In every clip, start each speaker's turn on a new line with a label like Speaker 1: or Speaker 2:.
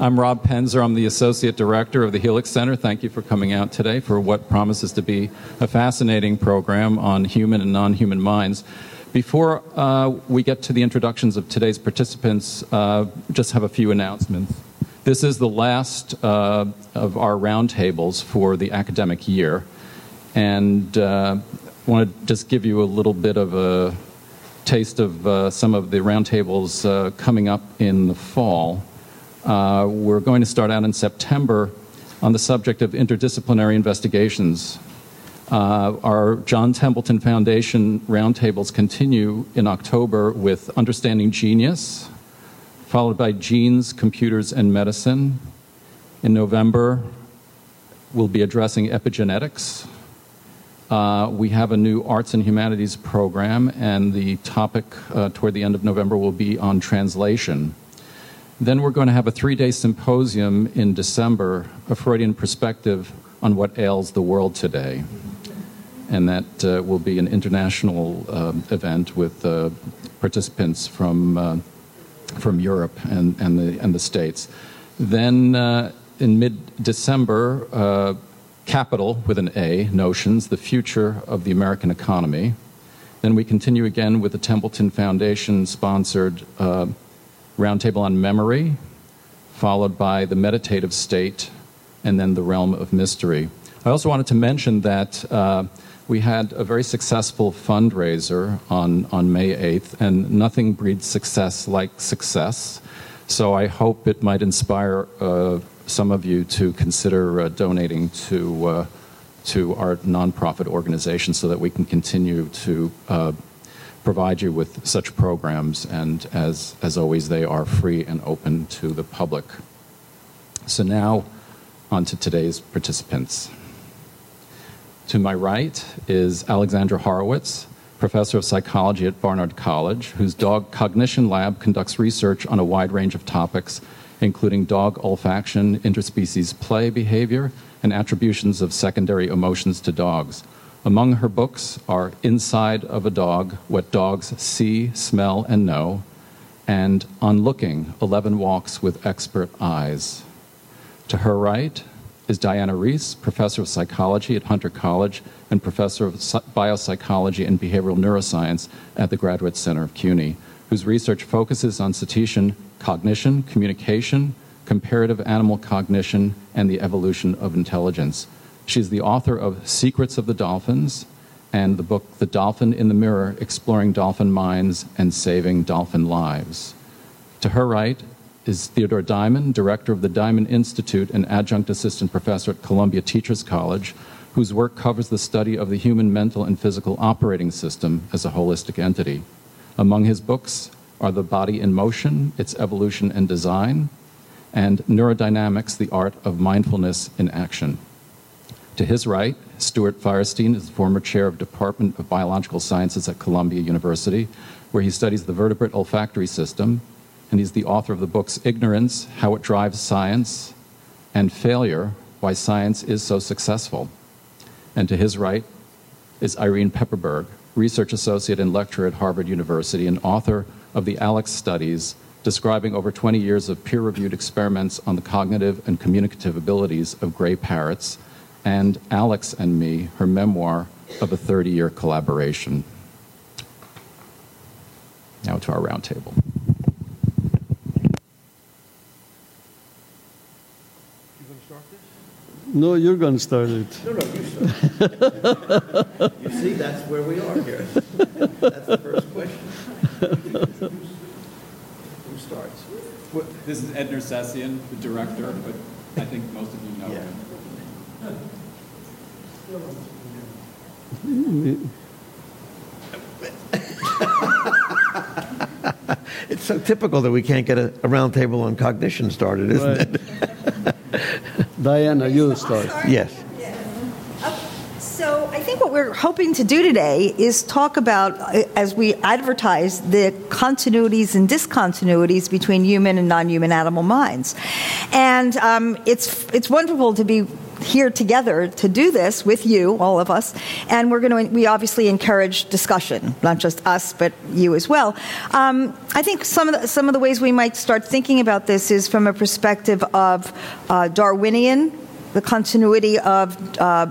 Speaker 1: I'm Rob Penzer. I'm the Associate Director of the Helix Center. Thank you for coming out today for what promises to be a fascinating program on human and non human minds. Before uh, we get to the introductions of today's participants, uh, just have a few announcements. This is the last uh, of our roundtables for the academic year, and uh, I want to just give you a little bit of a taste of uh, some of the roundtables uh, coming up in the fall. Uh, we're going to start out in September on the subject of interdisciplinary investigations. Uh, our John Templeton Foundation roundtables continue in October with Understanding Genius, followed by Genes, Computers, and Medicine. In November, we'll be addressing epigenetics. Uh, we have a new arts and humanities program, and the topic uh, toward the end of November will be on translation. Then we're going to have a three day symposium in December, a Freudian perspective on what ails the world today. And that uh, will be an international uh, event with uh, participants from, uh, from Europe and, and, the, and the States. Then uh, in mid December, uh, Capital with an A, Notions, the future of the American economy. Then we continue again with the Templeton Foundation sponsored roundtable on memory, followed by the meditative state, and then the realm of mystery. I also wanted to mention that uh, we had a very successful fundraiser on, on May 8th, and nothing breeds success like success. So I hope it might inspire uh, some of you to consider uh, donating to, uh, to our nonprofit organization so that we can continue to uh, provide you with such programs, and as, as always, they are free and open to the public. So now, on to today's participants. To my right is Alexandra Horowitz, professor of psychology at Barnard College, whose dog cognition lab conducts research on a wide range of topics, including dog olfaction, interspecies play behavior, and attributions of secondary emotions to dogs. Among her books are Inside of a Dog What Dogs See, Smell, and Know, and On Looking 11 Walks with Expert Eyes. To her right is Diana Reiss, professor of psychology at Hunter College and professor of biopsychology and behavioral neuroscience at the Graduate Center of CUNY, whose research focuses on cetacean cognition, communication, comparative animal cognition, and the evolution of intelligence. She's the author of Secrets of the Dolphins and the book The Dolphin in the Mirror Exploring Dolphin Minds and Saving Dolphin Lives. To her right is Theodore Dimon, director of the Dimon Institute and adjunct assistant professor at Columbia Teachers College, whose work covers the study of the human mental and physical operating system as a holistic entity. Among his books are The Body in Motion, Its Evolution and Design, and Neurodynamics, The Art of Mindfulness in Action. To his right, Stuart Firestein is the former chair of Department of Biological Sciences at Columbia University, where he studies the vertebrate olfactory system, and he's the author of the books Ignorance, How It Drives Science, and Failure, Why Science is So Successful. And to his right is Irene Pepperberg, research associate and lecturer at Harvard University and author of the ALEX studies describing over 20 years of peer reviewed experiments on the cognitive and communicative abilities of gray parrots and Alex and Me, her memoir of a 30 year collaboration. Now to our roundtable.
Speaker 2: No, you're going to start it.
Speaker 3: No, no, you start. you see, that's where we are here. That's the first question. Who starts?
Speaker 1: This is Ed Nersessian, the director, but I think most of you know
Speaker 3: Yeah.
Speaker 1: him.
Speaker 3: It's so typical that we can't get a, a roundtable on cognition started, isn't it?
Speaker 2: Diana, you start.
Speaker 3: Yes.
Speaker 4: So I think what we're hoping to do today is talk about, uh, as we advertise, the continuities and discontinuities between human and non-human animal minds. And um, it's it's wonderful to be here together to do this with you, all of us, and we're going to. We obviously encourage discussion, not just us, but you as well. Um, I think some of the some of the ways we might start thinking about this is from a perspective of uh, Darwinian, the continuity of. Uh,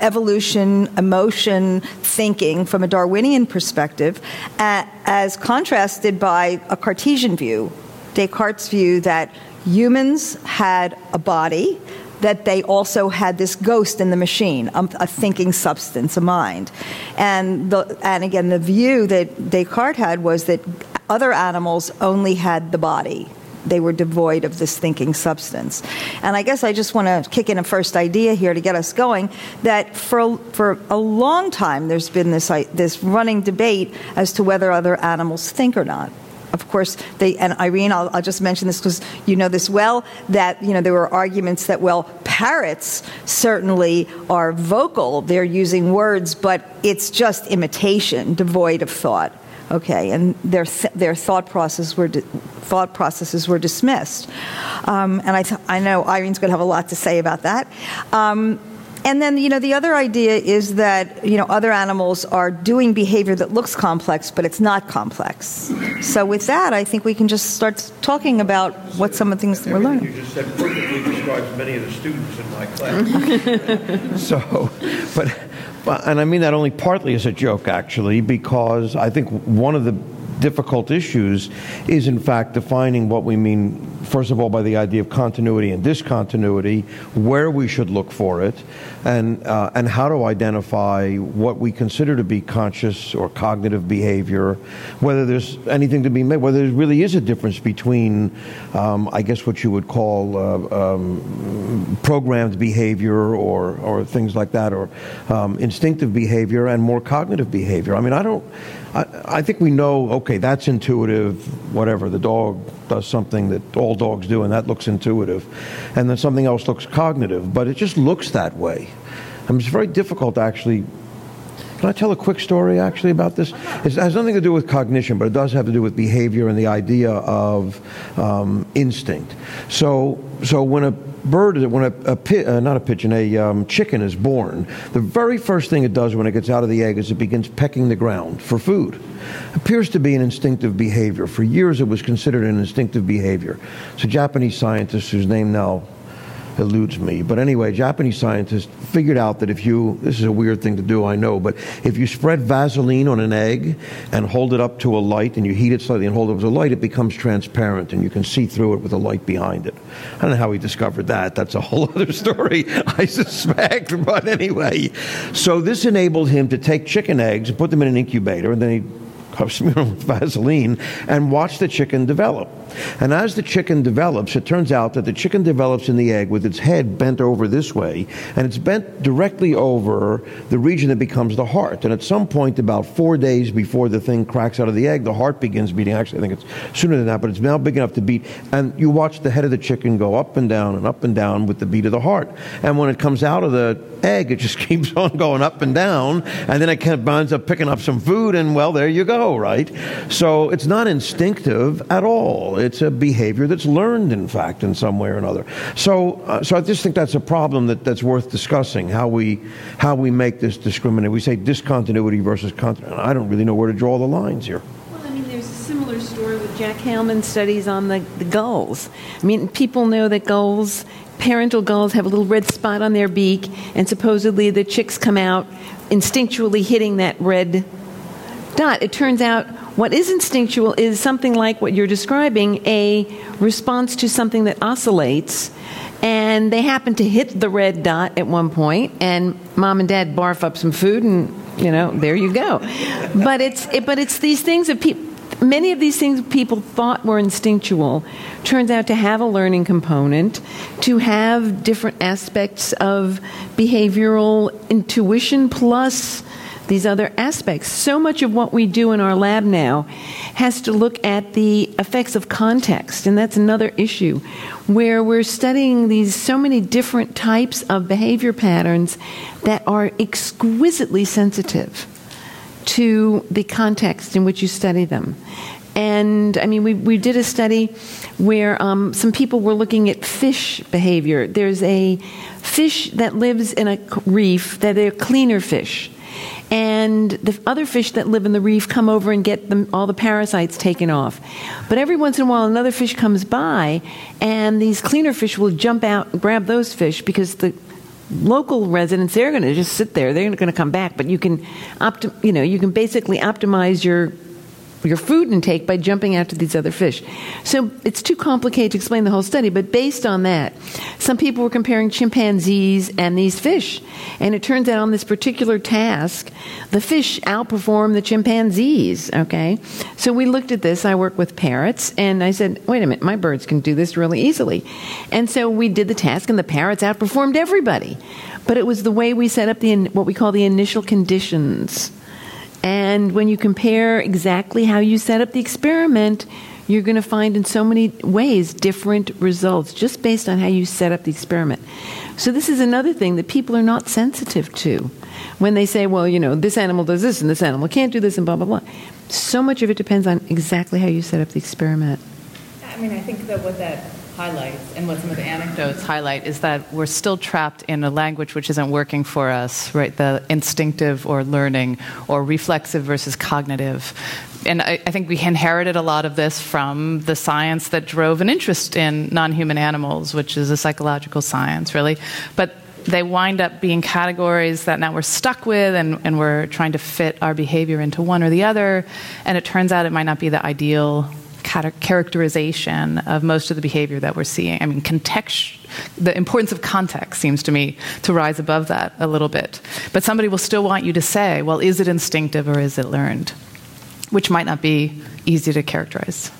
Speaker 4: evolution, emotion, thinking from a Darwinian perspective, as contrasted by a Cartesian view, Descartes' view that humans had a body that they also had this ghost in the machine, a, a thinking substance, a mind. And, the, and again, the view that Descartes had was that other animals only had the body. They were devoid of this thinking substance. And I guess I just want to kick in a first idea here to get us going that for, for a long time there's been this, this running debate as to whether other animals think or not of course, they, and Irene, I'll, I'll just mention this because you know this well, that, you know, there were arguments that, well, parrots certainly are vocal, they're using words, but it's just imitation, devoid of thought. Okay, and their, th- their thought, process were di- thought processes were dismissed. Um, and I, th- I know Irene's going to have a lot to say about that. Um, and then, you know, the other idea is that, you know, other animals are doing behavior that looks complex, but it's not complex. So with that, I think we can just start talking about what some of the things that we're learning.
Speaker 3: You just said perfectly describes many of the students in my class.
Speaker 5: so, but, and I mean that only partly as a joke, actually, because I think one of the difficult issues is, in fact, defining what we mean, first of all, by the idea of continuity and discontinuity, where we should look for it, and, uh, and how to identify what we consider to be conscious or cognitive behavior, whether there's anything to be made, whether there really is a difference between, um, I guess, what you would call uh, um, programmed behavior or, or things like that, or um, instinctive behavior and more cognitive behavior. I mean, I don't. I, think we know, okay, that's intuitive, whatever. The dog does something that all dogs do, and that looks intuitive. And then something else looks cognitive, but it just looks that way. I mean, it's very difficult to actually. Can I tell a quick story actually about this? It has nothing to do with cognition, but it does have to do with behavior and the idea of um, instinct. So, so when a bird, when a, a uh, not a pigeon, a um, chicken is born, the very first thing it does when it gets out of the egg is it begins pecking the ground for food. Appears to be an instinctive behavior. For years, it was considered an instinctive behavior. So, Japanese scientist whose name now eludes me. But anyway, Japanese scientists figured out that if you, this is a weird thing to do, I know, but if you spread Vaseline on an egg and hold it up to a light and you heat it slightly and hold it up to a light, it becomes transparent and you can see through it with a light behind it. I don't know how he discovered that. That's a whole other story, I suspect. But anyway, so this enabled him to take chicken eggs and put them in an incubator and then he smear them with Vaseline, and watch the chicken develop. And as the chicken develops, it turns out that the chicken develops in the egg with its head bent over this way, and it's bent directly over the region that becomes the heart. And at some point, about four days before the thing cracks out of the egg, the heart begins beating. Actually, I think it's sooner than that, but it's now big enough to beat. And you watch the head of the chicken go up and down and up and down with the beat of the heart. And when it comes out of the egg, it just keeps on going up and down, and then it kind of ends up picking up some food, and well, there you go, right? So it's not instinctive at all. It's a behavior that's learned, in fact, in some way or another. So, uh, so I just think that's a problem that, that's worth discussing. How we how we make this discriminate. We say discontinuity versus continuity. I don't really know where to draw the lines here.
Speaker 6: Well, I mean, there's a similar story with Jack Hailman's studies on the, the gulls. I mean, people know that gulls parental gulls have a little red spot on their beak, and supposedly the chicks come out instinctually hitting that red dot. It turns out what is instinctual is something like what you're describing a response to something that oscillates. And they happen to hit the red dot at one point, and mom and dad barf up some food, and you know, there you go. But it's it, but it's these things that people many of these things people thought were instinctual turns out to have a learning component, to have different aspects of behavioral intuition plus these other aspects. So much of what we do in our lab now has to look at the effects of context, and that's another issue where we're studying these so many different types of behavior patterns that are exquisitely sensitive to the context in which you study them. And I mean, we, we did a study where um, some people were looking at fish behavior. There's a fish that lives in a reef that are cleaner fish. And the other fish that live in the reef come over and get them, all the parasites taken off. But every once in a while, another fish comes by, and these cleaner fish will jump out and grab those fish because the local residents they're going to just sit there they're going to come back but you can you know you can basically optimize your your food intake by jumping out to these other fish. So it's too complicated to explain the whole study, but based on that, some people were comparing chimpanzees and these fish. And it turns out on this particular task, the fish outperform the chimpanzees, okay? So we looked at this. I work with parrots, and I said, wait a minute, my birds can do this really easily. And so we did the task, and the parrots outperformed everybody. But it was the way we set up the what we call the initial conditions and when you compare exactly how you set up the experiment, you're going to find in so many ways different results just based on how you set up the experiment. So, this is another thing that people are not sensitive to when they say, well, you know, this animal does this and this animal can't do this and blah, blah, blah. So much of it depends on exactly how you set up the experiment.
Speaker 7: I mean, I think that what that highlights and what some of the anecdotes highlight is that we're still trapped in a language which isn't working for us, right? The instinctive or learning or reflexive versus cognitive. And I, I think we inherited a lot of this from the science that drove an interest in non human animals, which is a psychological science, really. But they wind up being categories that now we're stuck with and, and, we're trying to fit our behavior into one or the other. And it turns out it might not be the ideal characterization of most of the behavior that we're seeing. I mean, context, the importance of context seems to me to rise above that a little bit. But somebody will still want you to say, well, is it instinctive or is it learned? Which might not be easy to characterize.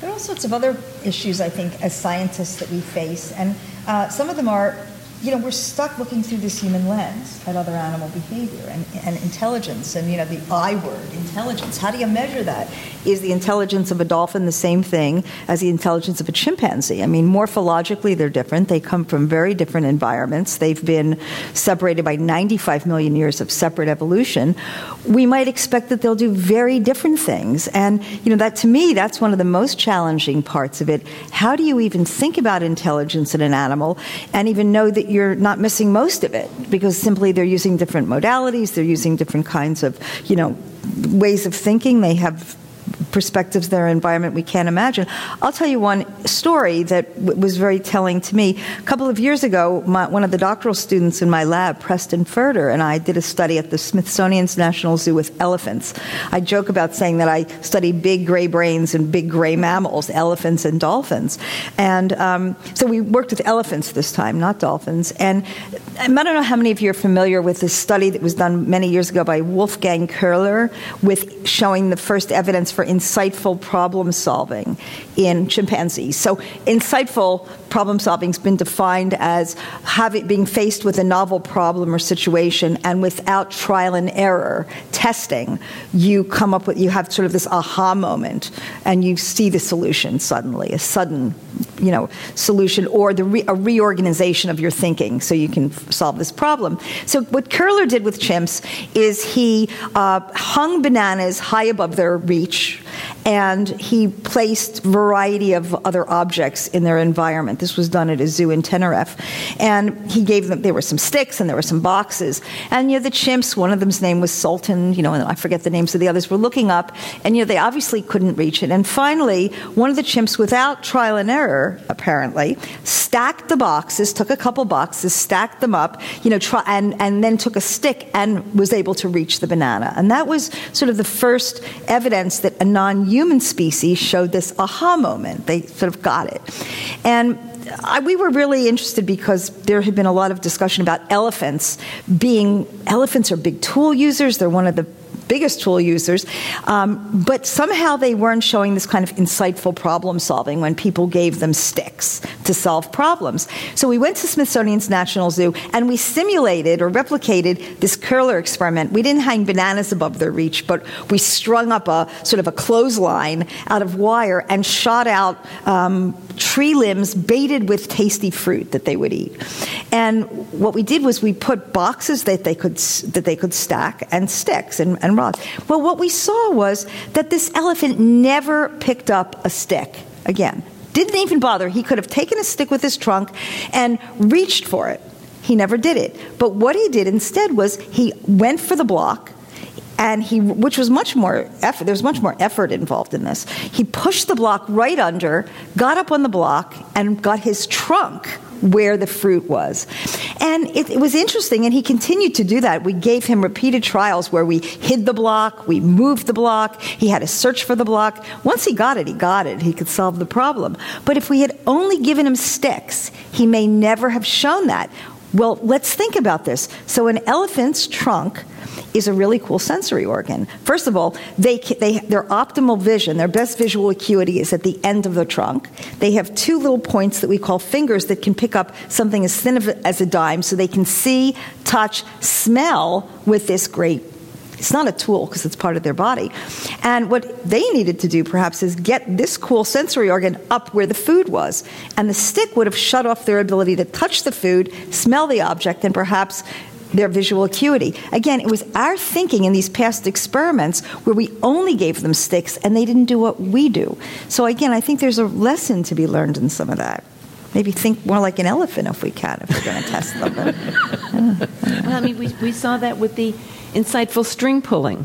Speaker 4: There are all sorts of other issues, I think, as scientists that we face, and uh, some of them are you know, we're stuck looking through this human lens at other animal behavior and, and intelligence and, you know, the I word, intelligence. How do you measure that? Is the intelligence of a dolphin the same thing as the intelligence of a chimpanzee? I mean, morphologically, they're different. They come from very different environments. They've been separated by 95 million years of separate evolution. We might expect that they'll do very different things. And, you know, that to me, that's one of the most challenging parts of it. How do you even think about intelligence in an animal and even know that you're not missing most of it because simply they're using different modalities, they're using different kinds of, you know, ways of thinking. They have perspectives, their environment we can't imagine. I'll tell you one story that w- was very telling to me. A couple of years ago, my, one of the doctoral students in my lab, Preston Foerder, and I did a study at the Smithsonian's National Zoo with elephants. I joke about saying that I study big gray brains and big gray mammals, elephants and dolphins. And um, so we worked with elephants this time, not dolphins. And I don't know how many of you are familiar with this study that was done many years ago by Wolfgang Köhler with showing the first evidence for insightful problem solving in chimpanzees. So, insightful problem solving has been defined as having being faced with a novel problem or situation, and without trial and error testing, you come up with you have sort of this aha moment, and you see the solution suddenly, a sudden, you know, solution, or the re- a reorganization of your thinking, so you can f- solve this problem. So, what Köhler did with chimps is he uh, hung bananas high above their reach and he placed variety of other objects in their environment. This was done at a zoo in Tenerife, and he gave them. There were some sticks and there were some boxes, and you know the chimps. One of them's name was Sultan. You know, and I forget the names of the others. Were looking up, and you know they obviously couldn't reach it. And finally, one of the chimps, without trial and error, apparently, stacked the boxes, took a couple boxes, stacked them up, you know, try, and and then took a stick and was able to reach the banana. And that was sort of the first evidence that a non non-human species showed this aha moment. They sort of got it. And I, we were really interested because there had been a lot of discussion about elephants being elephants are big tool users. They're one of the biggest tool users, um, but somehow they weren't showing this kind of insightful problem solving when people gave them sticks to solve problems. So we went to Smithsonian's National Zoo and we simulated or replicated this Köhler experiment. We didn't hang bananas above their reach, but we strung up a sort of a clothesline out of wire and shot out um, tree limbs baited with tasty fruit that they would eat. And what we did was we put boxes that they could that they could stack and sticks and, and Well, what we saw was that this elephant never picked up a stick again. Didn't even bother. He could have taken a stick with his trunk and reached for it. He never did it. But what he did instead was he went for the block and he which was much more effort there was much more effort involved in this he pushed the block right under got up on the block and got his trunk where the fruit was. And it, it, was interesting and he continued to do that. We gave him repeated trials where we hid the block we moved the block he had to search for the block. Once he got it he got it he could solve the problem. But if we had only given him sticks he may never have shown that well let's think about this so an elephant's trunk is a really cool sensory organ. First of all, they, they, their optimal vision, their best visual acuity is at the end of the trunk. They have two little points that we call fingers that can pick up something as thin as a dime so they can see, touch, smell with this great it's not a tool because it's part of their body. And what they needed to do, perhaps, is get this cool sensory organ up where the food was. And the stick would have shut off their ability to touch the food, smell the object, and perhaps their visual acuity. Again, it was our thinking in these past experiments where we only gave them sticks and they didn't do what we do. So, again, I think there's a lesson to be learned in some of that. Maybe think more like an elephant if we can, if we're going to test them.
Speaker 6: well, I mean, we, we saw that with the insightful string pulling.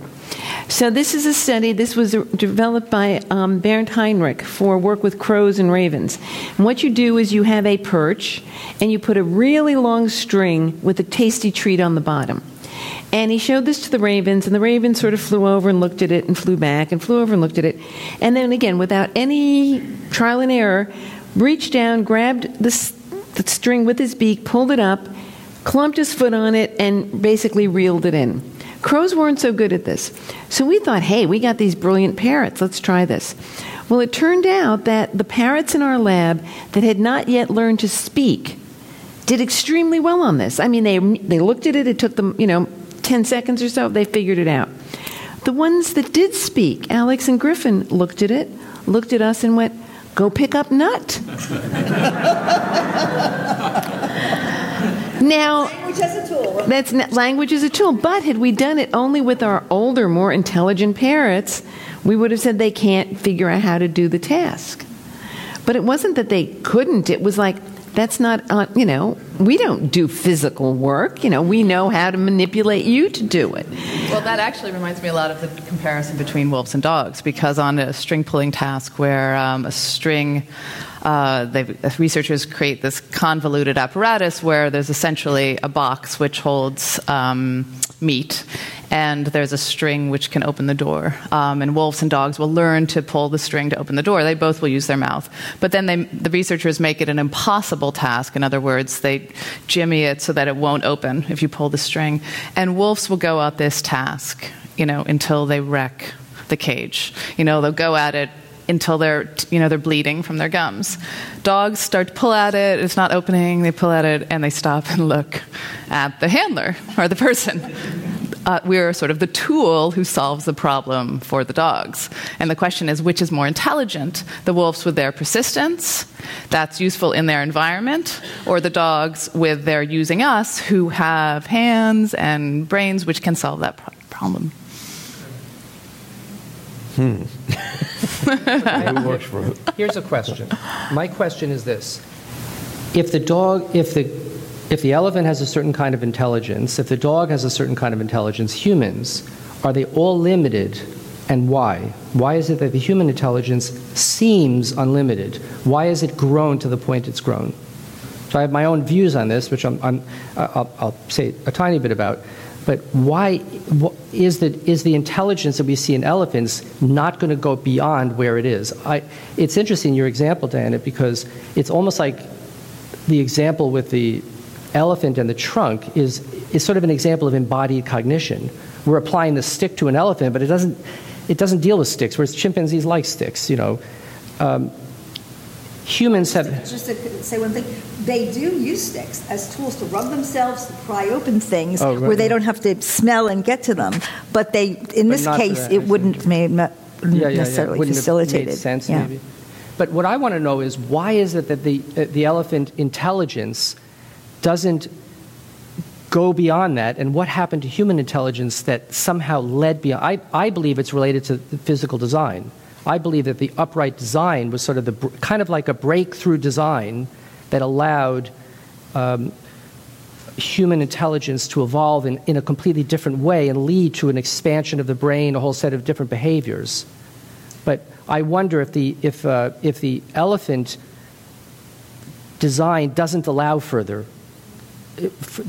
Speaker 6: So this is a study. This was developed by um, Bernd Heinrich for work with crows and ravens. And what you do is you have a perch, and you put a really long string with a tasty treat on the bottom. And he showed this to the ravens, and the ravens sort of flew over and looked at it and flew back and flew over and looked at it. And then again, without any trial and error, reached down, grabbed the, the string with his beak, pulled it up, clumped his foot on it, and basically reeled it in. Crows weren't so good at this. So we thought, hey, we got these brilliant parrots. Let's try this. Well, it turned out that the parrots in our lab that had not yet learned to speak did extremely well on this. I mean, they, they looked at it, it took them, you know, 10 seconds or so, they figured it out. The ones that did speak, Alex and Griffin, looked at it, looked at us, and went, go pick up nut. now,
Speaker 4: as a tool.
Speaker 6: That's language as a tool. But had we done it only with our older, more intelligent parrots, we would have said they can't figure out how to do the task. But it wasn't that they couldn't. It was like that's not uh, you know we don't do physical work you know we know how to manipulate you to do it.
Speaker 7: Well that actually reminds me a lot of the comparison between wolves and dogs because on a string pulling task where um, a string uh, researchers create this convoluted apparatus where there's essentially a box which holds um, meat and there's a string which can open the door. Um, and wolves and dogs will learn to pull the string to open the door. They both will use their mouth. But then they, the researchers make it an impossible task. In other words, they jimmy it so that it won't open if you pull the string. And wolves will go at this task, you know, until they wreck the cage. You know, they'll go at it until they're you know they're bleeding from their gums. Dogs start to pull at it, it's not opening, they pull at it and they stop and look at the handler or the person uh, we're sort of the tool who solves the problem for the dogs. And the question is which is more intelligent? The wolves with their persistence, that's useful in their environment, or the dogs with their using us who have hands and brains which can solve that pro- problem?
Speaker 5: Hmm. who works for who?
Speaker 8: Here's a question. My question is this. If the dog, if the if the elephant has a certain kind of intelligence, if the dog has a certain kind of intelligence, humans, are they all limited and why? Why is it that the human intelligence seems unlimited? Why has it grown to the point it's grown? So I have my own views on this, which I'm, I'm I'll, I'll, say a tiny bit about. But why is the, is the intelligence that we see in elephants not going to go beyond where it is? I, it's interesting, your example, Diana, because it's almost like the example with the elephant and the trunk is, is sort of an example of embodied cognition. We're applying the stick to an elephant, but it doesn't, it doesn't deal with sticks, whereas chimpanzees like sticks, you know. Um, humans have.
Speaker 4: Just to say one thing, they do use sticks as tools to rub themselves, to pry open things oh, right, where they don't have to smell and get to them. But they, in but this case, it wouldn't, may, yeah, yeah, necessarily
Speaker 8: yeah.
Speaker 4: facilitate it.
Speaker 8: sense, yeah. maybe. But what I want to know is why is it that the, uh, the elephant intelligence doesn't go beyond that, and what happened to human intelligence that somehow led beyond. I, I believe it's related to physical design. I believe that the upright design was sort of the kind of like a breakthrough design that allowed um, human intelligence to evolve in, in a completely different way and lead to an expansion of the brain, a whole set of different behaviors. But I wonder if the, if, uh, if the elephant design doesn't allow further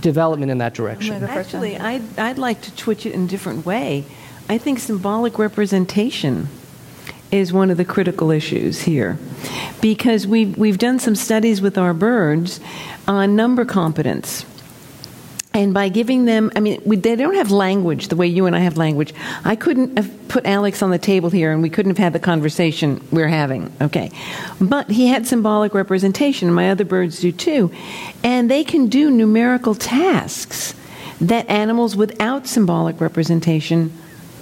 Speaker 8: development in that direction.
Speaker 6: Actually, I'd, I'd like to twitch it in a different way. I think symbolic representation is one of the critical issues here because we've, we've done some studies with our birds on number competence. And by giving them, I mean, we, they don't have language the way you and I have language. I couldn't have put Alex on the table here and we couldn't have had the conversation we're having, okay? But he had symbolic representation, and my other birds do too. And they can do numerical tasks that animals without symbolic representation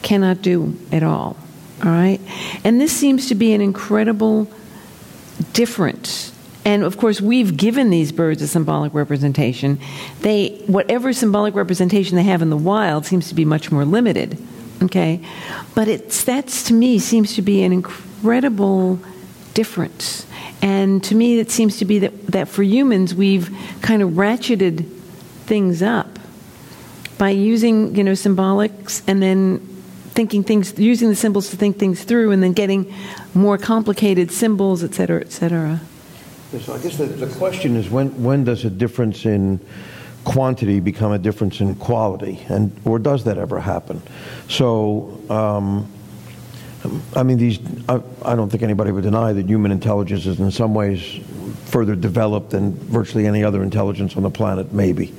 Speaker 6: cannot do at all. All right? And this seems to be an incredible difference. And of course, we've given these birds a symbolic representation. They, whatever symbolic representation they have in the wild seems to be much more limited. Okay? But it's, that's to me seems to be an incredible difference. And to me, it seems to be that, that for humans, we've kind of ratcheted things up by using, you know, symbolics and then thinking things, using the symbols to think things through, and then getting more complicated symbols, et cetera, et cetera.
Speaker 5: So I guess the, the question is when, when does a difference in quantity become a difference in quality, and or does that ever happen? So, um, I mean, these. I, I, don't think anybody would deny that human intelligence is in some ways further developed than virtually any other intelligence on the planet, maybe,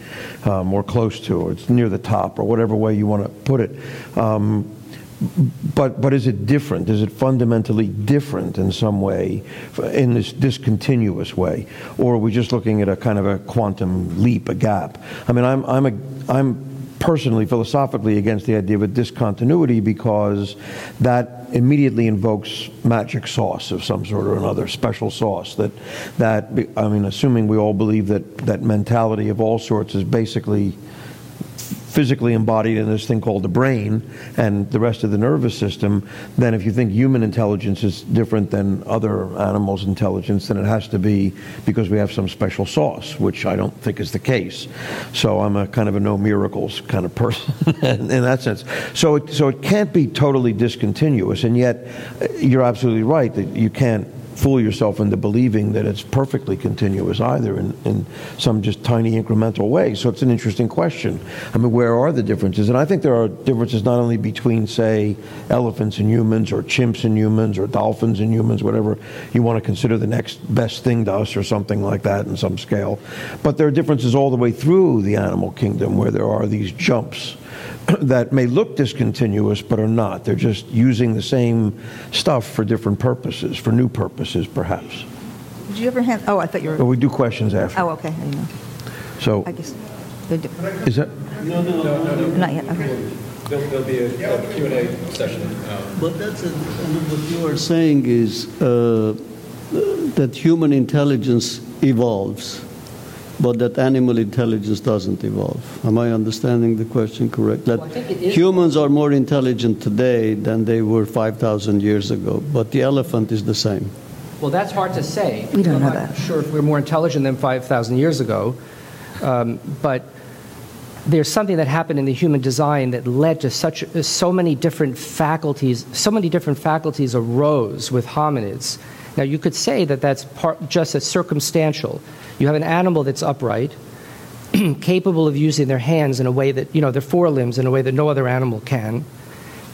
Speaker 5: um, or close to, or it's near the top, or whatever way you want to put it. Um, but but is it different? Is it fundamentally different in some way, in this discontinuous way, or are we just looking at a kind of a quantum leap, a gap? I mean, I'm I'm a I'm personally philosophically against the idea of a discontinuity because that immediately invokes magic sauce of some sort or another special sauce that that I mean assuming we all believe that that mentality of all sorts is basically physically embodied in this thing called the brain and the rest of the nervous system, then if you think human intelligence is different than other animals' intelligence, then it has to be because we have some special sauce, which I don't think is the case. So I'm a kind of a no miracles kind of person in that sense. So it, so it can't be totally discontinuous, and yet uh, you're absolutely right that you can't fool yourself into believing that it's perfectly continuous either in, in some just tiny incremental way. So it's an interesting question. I mean, where are the differences? And I think there are differences not only between, say, elephants and humans, or chimps and humans, or dolphins and humans, whatever you want to consider the next best thing to us, or something like that in some scale, but there are differences all the way through the animal kingdom where there are these jumps that may look discontinuous but are not. They're just using the same stuff for different purposes, for new purposes, perhaps.
Speaker 4: Did you ever have? Oh, I thought you were.
Speaker 5: But we do questions after.
Speaker 4: Oh, okay. I know.
Speaker 5: So,
Speaker 4: I guess. they do-
Speaker 5: is that?
Speaker 4: Not yet. Okay.
Speaker 9: There'll, there'll be a, a Q&A session. Um,
Speaker 2: But that's, a- what you are saying is uh, that human intelligence evolves, but that animal intelligence doesn't evolve. Am I understanding the question correct? That
Speaker 8: Well, I think it is-
Speaker 2: humans are more intelligent today than they were 5,000 years ago, but the elephant is the same.
Speaker 8: Well, that's hard to say.
Speaker 4: We don't
Speaker 8: I'm
Speaker 4: know
Speaker 8: not
Speaker 4: that.
Speaker 8: sure if we're more intelligent than 5,000 years ago. Um, but there's something that happened in the human design that led to such so many different faculties so many different faculties arose with hominids now you could say that that's part, just as circumstantial you have an animal that's upright capable of using their hands in a way that you know their forelimbs in a way that no other animal can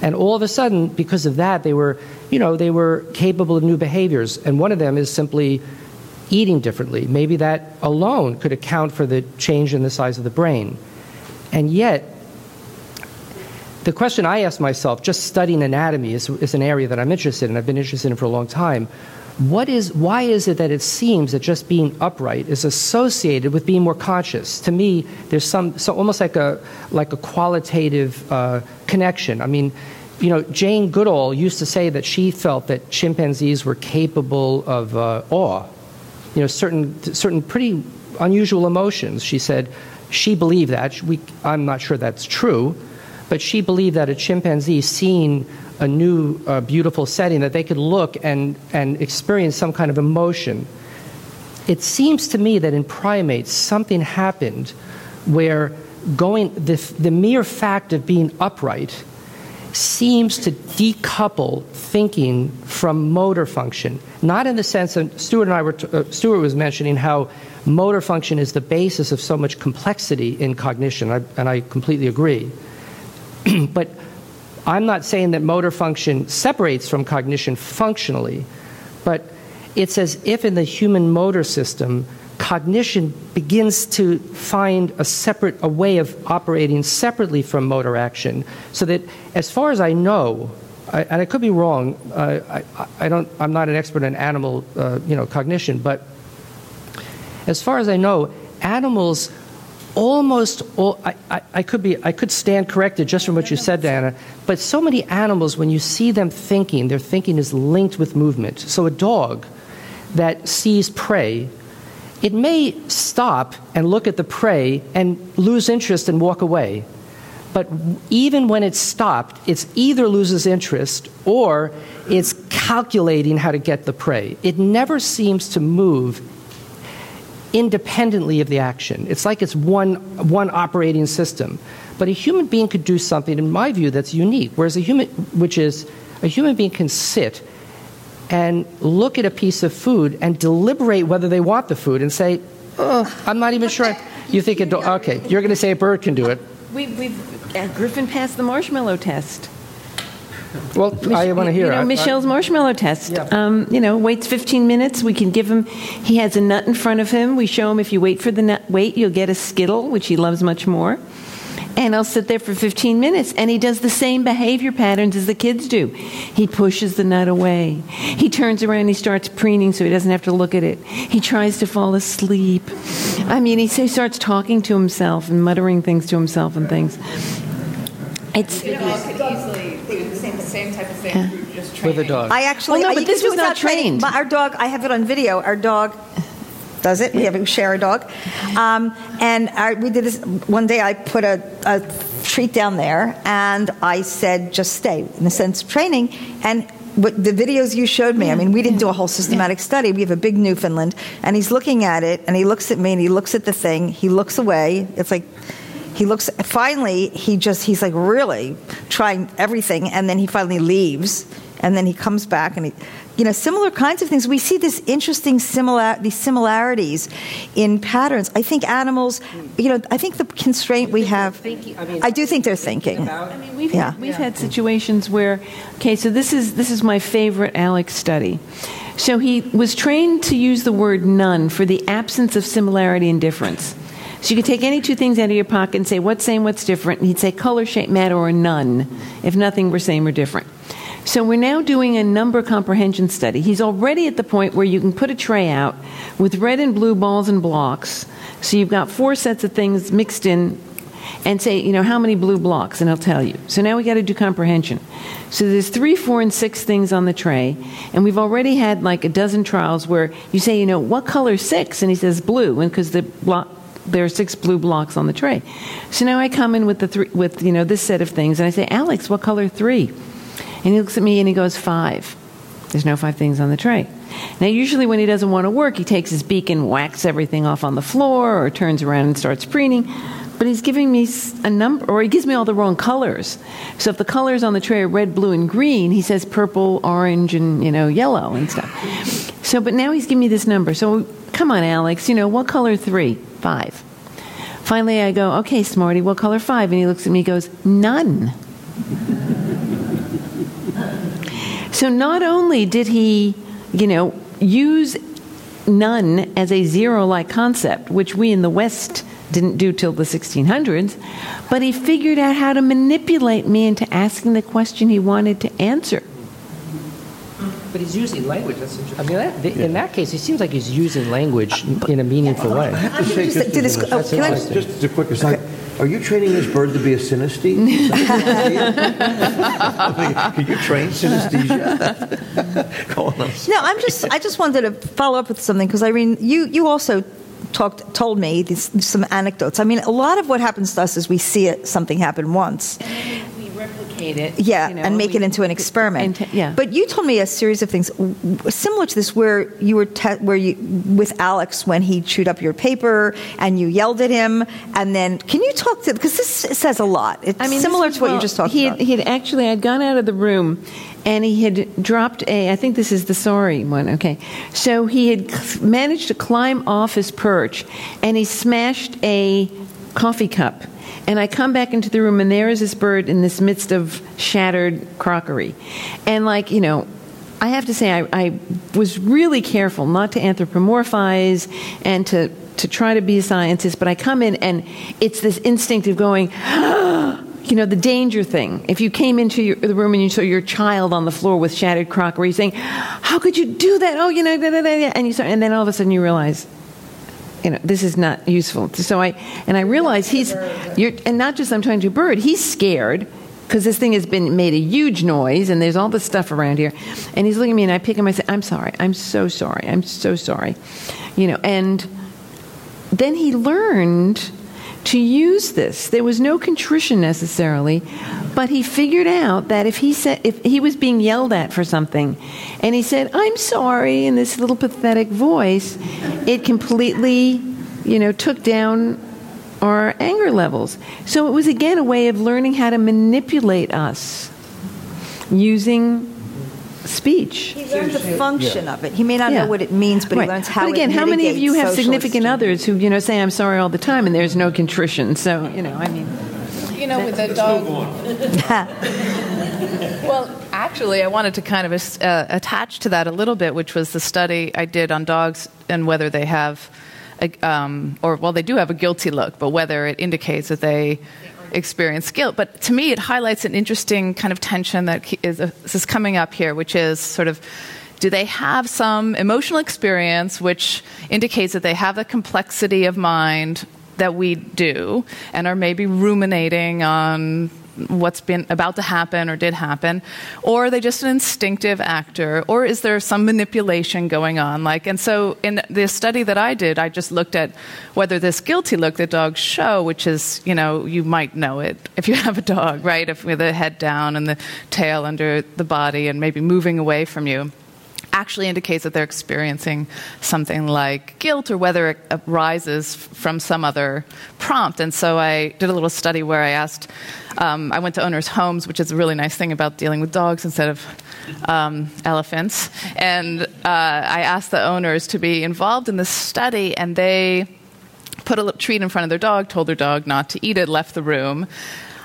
Speaker 8: and all of a sudden because of that they were you know they were capable of new behaviors and one of them is simply eating differently maybe that alone could account for the change in the size of the brain and yet, the question I ask myself, just studying anatomy is, is an area that I'm interested in. I've been interested in for a long time. What is, why is it that it seems that just being upright is associated with being more conscious? To me, there's some, so almost like a, like a qualitative uh, connection. I mean, you know, Jane Goodall used to say that she felt that chimpanzees were capable of uh, awe. you know, certain, certain pretty unusual emotions. She said she believed that. We, I'm not sure that's true, but she believed that a chimpanzee seeing a new, uh, beautiful setting, that they could look and, and experience some kind of emotion. It seems to me that in primates, something happened where going, the, the mere fact of being upright seems to decouple thinking from motor function. Not in the sense that Stuart and I were, t- uh, Stuart was mentioning how motor function is the basis of so much complexity in cognition, I, and I completely agree. but I'm not saying that motor function separates from cognition functionally, but it's as if in the human motor system, cognition begins to find a separate a way of operating separately from motor action so that as far as i know I, and i could be wrong uh, I, I, don't i'm not an expert in animal uh, you know cognition but as far as i know animals almost all I, I, I could be i could stand corrected just from what you said diana but so many animals when you see them thinking their thinking is linked with movement so a dog that sees prey it may stop and look at the prey and lose interest and walk away. But even when it's stopped, it's either loses interest or it's calculating how to get the prey. It never seems to move independently of the action. It's like it's one, one operating system. But a human being could do something, in my view, that's unique. Whereas a human, which is a human being can sit and look at a piece of food and deliberate whether they want the food and say, oh, I'm not even sure. You think a dog, okay, you're going to say a bird can do it.
Speaker 6: We, we've, uh, Griffin passed the marshmallow test.
Speaker 8: Well, I want to hear.
Speaker 6: You know,
Speaker 8: I- I-
Speaker 6: Mischel's marshmallow test.
Speaker 8: Yeah.
Speaker 6: Um, you know, waits 15 minutes. We can give him. He has a nut in front of him. We show him if you wait for the nut, wait, you'll get a skittle, which he loves much more. And I'll sit there for 15 minutes, and he does the same behavior patterns as the kids do. He pushes the nut away. He turns around, he starts preening so he doesn't have to look at it. He tries to fall asleep. I mean, he, he starts talking to himself and muttering things to himself and things. It's
Speaker 7: You all could easily do the same, same type of thing through just training.
Speaker 8: with a dog.
Speaker 4: I actually,
Speaker 6: Well, no,
Speaker 4: I-
Speaker 6: but
Speaker 4: you
Speaker 6: this
Speaker 4: do
Speaker 6: was not
Speaker 4: without training.
Speaker 6: trained.
Speaker 4: My- Our dog, I have it on video. Our dog does it. We have we share a dog, um, and our, we did this one day. I put a, a treat down there, and I said, "Just stay." In the sense of training, and. What the videos you showed me, I mean, we didn't do a whole systematic study. We have a big Newfoundland, and he's looking at it, and he looks at me, and he looks at the thing. He looks away. It's like he looks finally he just he's like really trying everything and then he finally leaves and then he comes back and he you know similar kinds of things we see this interesting similar these similarities in patterns i think animals you know i think the constraint we have i mean, I, do think they're thinking
Speaker 6: I mean, we've,
Speaker 4: Yeah.
Speaker 6: had, we've had situations where, okay, so this is this is my favorite Alex study. So he was trained to use the word none for the absence of similarity and difference. So you could take any two things out of your pocket and say what's same, what's different, and he'd say color, shape, matter, or none. If nothing were same or different. So we're now doing a number comprehension study. He's already at the point where you can put a tray out with red and blue balls and blocks. So you've got four sets of things mixed in and say, you know, how many blue blocks, and I'll tell you. So now we got to do comprehension. So there's three, four, and six things on the tray, and we've already had like a dozen trials where you say, you know, what color six, and he says blue, and because the block. There are six blue blocks on the tray. So now I come in with the three, with you know this set of things, and I say, Alex, what color three? And he looks at me and he goes, five. There's no five things on the tray. Now, usually when he doesn't want to work, he takes his beak and whacks everything off on the floor or turns around and starts preening. But he's giving me a number, or he gives me all the wrong colors. So if the colors on the tray are red, blue, and green, he says purple, orange, and you know yellow and stuff. So, but now he's giving me this number. So come on, Alex. You know what color three? Five. Finally, I go, okay, Smarty, what color five? And he looks at me and goes, none. So not only did he, you know, use none as a zero-like concept, which we in the West didn't do till the 1600s, but he figured out how to manipulate me into asking the question he wanted to answer.
Speaker 8: But he's using language. That's inter- I mean, that, in that case, he seems like he's using language in a meaningful way.
Speaker 4: I'm gonna just do this- oh,
Speaker 8: That's
Speaker 4: can I-
Speaker 8: interesting.
Speaker 5: Just as a quick aside, Are you training this bird to be a synesthete? Can you train synesthesia? Go on. I'm
Speaker 4: No, I'm just. I just wanted to follow up with something because Irene, you you also talked told me these, some anecdotes. I mean, a lot of what happens to us is we see it, something happen once,
Speaker 6: We replicate it.
Speaker 4: yeah,
Speaker 6: you know,
Speaker 4: and make
Speaker 6: we-
Speaker 4: it into an experiment.
Speaker 6: yeah.
Speaker 4: But you told me a series of things similar to this, where you were te- where you with Alex when he chewed up your paper and you yelled at him, and then can you talk to because this says a lot. It's
Speaker 6: I mean,
Speaker 4: similar
Speaker 6: this
Speaker 4: to what
Speaker 6: was-
Speaker 4: you just talked
Speaker 6: he
Speaker 4: about.
Speaker 6: He had actually, I'd gone out of the room, and he had dropped a. I think this is the sorry one. Okay, so he had managed to climb off his perch, and he smashed a coffee cup. And I come back into the room, and there is this bird in this midst of shattered crockery, and like you know. I have to say, I, I was really careful not to anthropomorphize and to, to try to be a scientist, but I come in and it's this instinct of going, you know, the danger thing. If you came into your, the room and you saw your child on the floor with shattered crockery, saying, "How could you do that?" Oh, you know, da, da, da, da," and you start, and then all of a sudden you realize, you know, this is not useful. So I and I realize he's, you're, and not just I'm talking to bird. He's scared because this thing has been made a huge noise, and there's all this stuff around here, and he's looking at me, and I pick him. I say, "I'm sorry. I'm so sorry. I'm so sorry," you know, and then he learned to use this. There was no contrition necessarily, but he figured out that if he said if he was being yelled at for something and he said, "I'm sorry" in this little pathetic voice, it completely, you know, took down our anger levels. So it was again a way of learning how to manipulate us using speech.
Speaker 4: he learns the function of it. He may not
Speaker 6: Yeah.
Speaker 4: know what it means, but
Speaker 6: Right.
Speaker 4: he learns how.
Speaker 6: But again,
Speaker 4: it
Speaker 6: how many of you have significant
Speaker 4: exchange.
Speaker 6: others who you know say I'm sorry all the time and there's no contrition? So you know, I mean,
Speaker 7: You know, with the dog. well, actually, I wanted to kind of uh, attach to that a little bit, which was the study I did on dogs and whether they have, a, um, or well, they do have a guilty look, but whether it indicates that they experience guilt. But to me, it highlights an interesting kind of tension that is, uh, is coming up here, which is sort of. Do they have some emotional experience which indicates that they have the complexity of mind that we do and are maybe ruminating on what's been about to happen or did happen or are they just an instinctive actor or is there some manipulation going on? Like and so in the study that i did i just looked at whether this guilty look that dogs show which is you know you might know it if you have a dog right? If with the head down and the tail under the body and maybe moving away from you actually indicates that they're experiencing something like guilt or whether it arises from some other prompt. And so I did a little study where I asked, um, I went to owners' homes, which is a really nice thing about dealing with dogs instead of um, elephants. And uh, I asked the owners to be involved in this study, and they put a treat in front of their dog, told their dog not to eat it, left the room.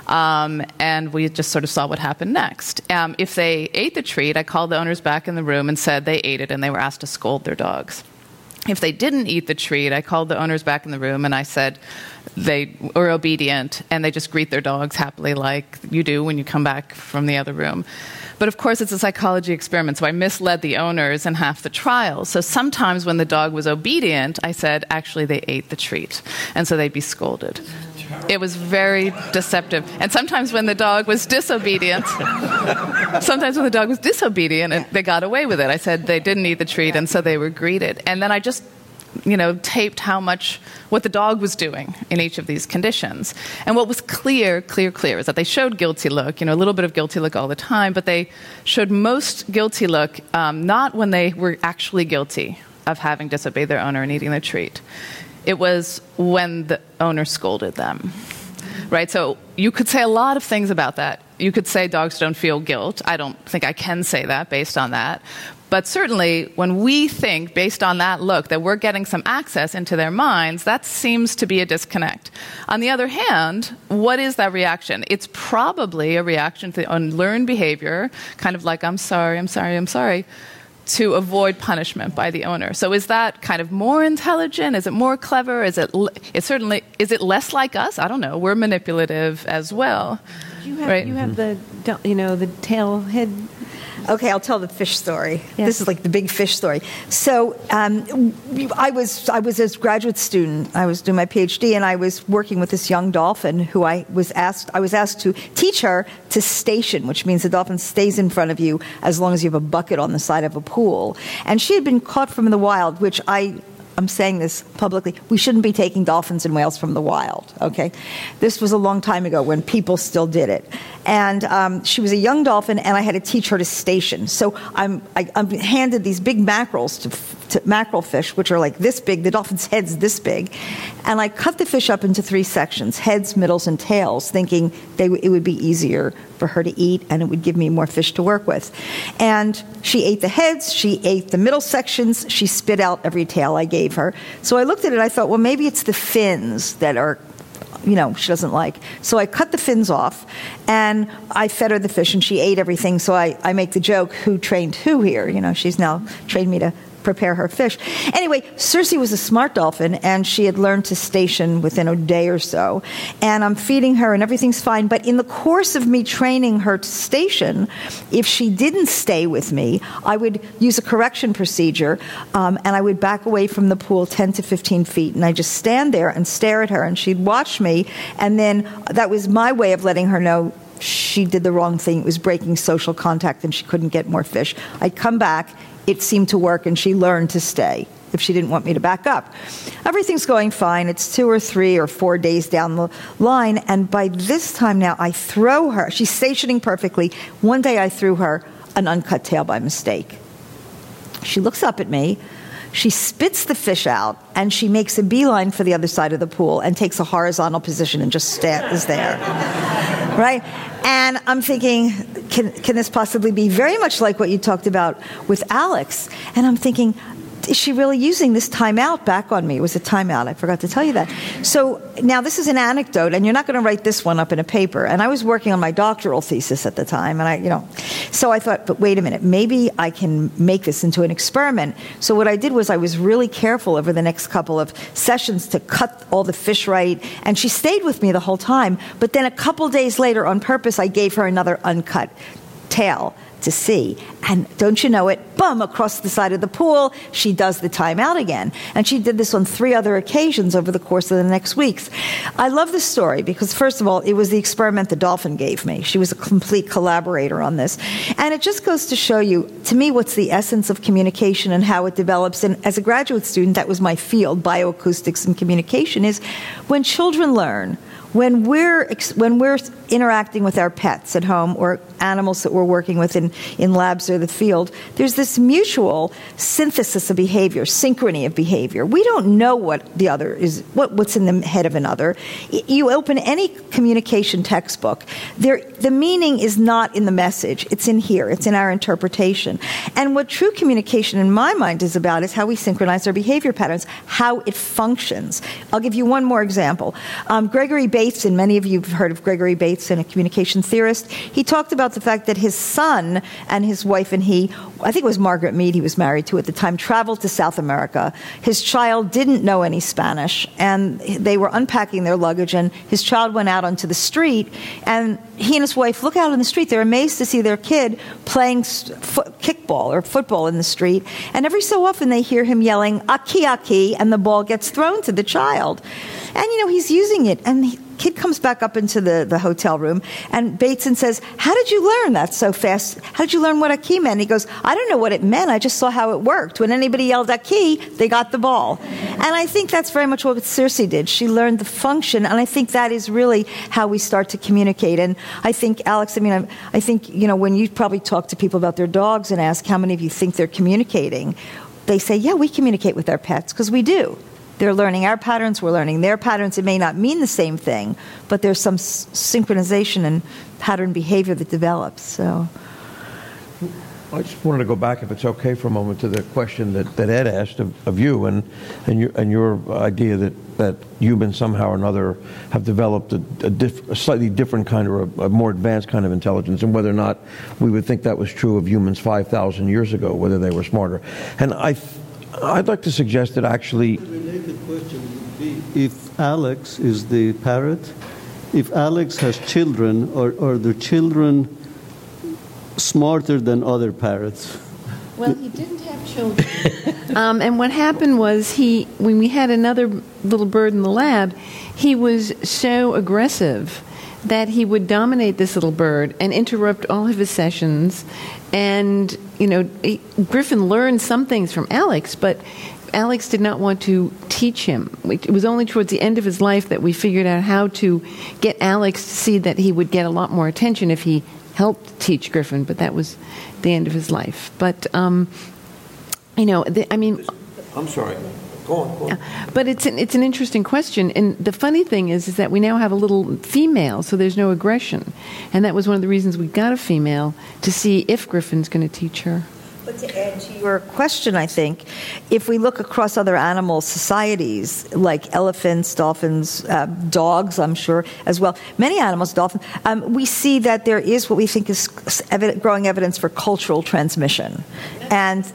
Speaker 7: Um, and we just sort of saw what happened next. Um, if they ate the treat, I called the owners back in the room and said they ate it and they were asked to scold their dogs. If they didn't eat the treat, I called the owners back in the room and I said they were obedient and they just greet their dogs happily like you do when you come back from the other room. But of course, it's a psychology experiment, so I misled the owners in half the trial. So sometimes when the dog was obedient, I said, actually, they ate the treat. And so they'd be scolded. It was very deceptive. And sometimes when the dog was disobedient, sometimes when the dog was disobedient, and they got away with it. I said they didn't eat the treat, and so they were greeted. And then I just you know, taped how much what the dog was doing in each of these conditions. And what was clear, clear, clear is that they showed guilty look, you know, a little bit of guilty look all the time, but they showed most guilty look um, not when they were actually guilty of having disobeyed their owner and eating the treat. It was when the owner scolded them. Right? So you could say a lot of things about that. You could say dogs don't feel guilt. I don't think I can say that based on that. But certainly, when we think, based on that look, that we're getting some access into their minds, that seems to be a disconnect. On the other hand, what is that reaction? It's probably a reaction to unlearned behavior, kind of like, I'm sorry, I'm sorry, I'm sorry, to avoid punishment by the owner. So is that kind of more intelligent? Is it more clever? Is it, it certainly, is it less like us? I don't know. We're manipulative as well.
Speaker 6: you have,
Speaker 7: Right.
Speaker 6: you have the, you know, the tail head
Speaker 4: Okay, I'll tell the fish story. This is like the big fish story. So, um, I was I was a graduate student. I was doing my PhD, and I was working with this young dolphin who I was asked I was asked to teach her to station, which means the dolphin stays in front of you as long as you have a bucket on the side of a pool. And she had been caught from the wild, which I I'm saying this publicly. We shouldn't be taking dolphins and whales from the wild, okay? This was a long time ago when people still did it. And um, she was a young dolphin, and I had to teach her to station. So I'm, I, I'm handed these big mackerels to, to mackerel fish, which are like this big. The dolphin's head's this big. And I cut the fish up into three sections heads, middles, and tails, thinking they, it would be easier for her to eat and it would give me more fish to work with. And she ate the heads, she ate the middle sections, she spit out every tail I gave her. So I looked at it, I thought, well, maybe it's the fins that are you know, she doesn't like. So I cut the fins off and I fed her the fish and she ate everything. So I, I make the joke, who trained who here? You know, she's now trained me to prepare her fish. Anyway, Circe was a smart dolphin, and she had learned to station within a day or so. And I'm feeding her, and everything's fine. But in the course of me training her to station, if she didn't stay with me, I would use a correction procedure, um, and I would back away from the pool 10 to 15 feet, and I just stand there and stare at her, and she'd watch me, and then that was my way of letting her know she did the wrong thing. It was breaking social contact and she couldn't get more fish. I'd come back it seemed to work and she learned to stay if she didn't want me to back up. Everything's going fine. It's two or three or four days down the line, and by this time now, I throw her. She's stationing perfectly. One day I threw her an uncut tail by mistake. She looks up at me. She spits the fish out and she makes a beeline for the other side of the pool and takes a horizontal position and just stands there. right? And I'm thinking, can, can this possibly be very much like what you talked about with Alex? And I'm thinking, is she really using this timeout back on me? It was a timeout. I forgot to tell you that. So now this is an anecdote, and you're not going to write this one up in a paper. And I was working on my doctoral thesis at the time, and I, you know, so I thought, but wait a minute, maybe I can make this into an experiment. So what I did was I was really careful over the next couple of sessions to cut all the fish right, and she stayed with me the whole time. But then a couple days later, on purpose, I gave her another uncut tail to see. And don't you know it, bum, across the side of the pool, she does the timeout again. And she did this on three other occasions over the course of the next weeks. I love this story because, first of all, it was the experiment the dolphin gave me. She was a complete collaborator on this. And it just goes to show you, to me, what's the essence of communication and how it develops. And as a graduate student, that was my field, bioacoustics and communication, is when children learn when we're when we're interacting with our pets at home or animals that we're working with in, in labs or the field, there's this mutual synthesis of behavior, synchrony of behavior. We don't know what the other is, what, what's in the head of another. You open any communication textbook, there, the meaning is not in the message, it's in here, it's in our interpretation. And what true communication, in my mind, is about is how we synchronize our behavior patterns, how it functions. I'll give you one more example. Um, Gregory Bateson, many of you have heard of Gregory Bateson, a communication theorist. He talked about the fact that his son and his wife and he, I think it was Margaret Mead he was married to at the time, traveled to South America. His child didn't know any Spanish, and they were unpacking their luggage, and his child went out onto the street, and he and his wife look out on the street. They're amazed to see their kid playing kickball or football in the street, and every so often they hear him yelling, aquí, aquí, and the ball gets thrown to the child. And, you know, he's using it, and he, kid comes back up into the, the hotel room, and Bateson says, How did you learn that so fast? How did you learn what a key meant? He goes, I don't know what it meant. I just saw how it worked. When anybody yelled a key, they got the ball. And I think that's very much what Circe did. She learned the function, and I think that is really how we start to communicate. And I think, Alex, I mean, I, I think, you know, when you probably talk to people about their dogs and ask how many of you think they're communicating, they say, Yeah, we communicate with our pets, because we do. They're learning our patterns, we're learning their patterns. It may not mean the same thing, but there's some s- synchronization and pattern behavior that develops. So.
Speaker 5: I just wanted to go back, if it's okay, for a moment to the question that, that Ed asked of, of you and, and, your, and your idea that, that humans somehow or another have developed a, a, diff, a slightly different kind or a, a, more advanced kind of intelligence, and whether or not we would think that was true of humans 5,000 years ago, whether they were smarter. And I, I'd like to suggest that actually related
Speaker 2: question would be if Alex is the parrot, if Alex has children, or, are the children smarter than other parrots.
Speaker 6: Well, he didn't have children. um, and what happened was he, when we had another little bird in the lab, he was so aggressive that he would dominate this little bird and interrupt all of his sessions. And you know, he, Griffin learned some things from Alex, but Alex did not want to teach him. It was only towards the end of his life that we figured out how to get Alex to see that he would get a lot more attention if he helped teach Griffin, but that was the end of his life. But, um, you know, the, I mean,
Speaker 5: I'm sorry. Go on. Go on.
Speaker 6: but it's an, it's an interesting question. And the funny thing is, is that we now have a little female, so there's no aggression. And that was one of the reasons we got a female to see if Griffin's going to teach her.
Speaker 4: But to add to your question, I think, if we look across other animal societies, like elephants, dolphins, uh, dogs, I'm sure as well, many animals, dolphins, um, we see that there is what we think is evident, growing evidence for cultural transmission. And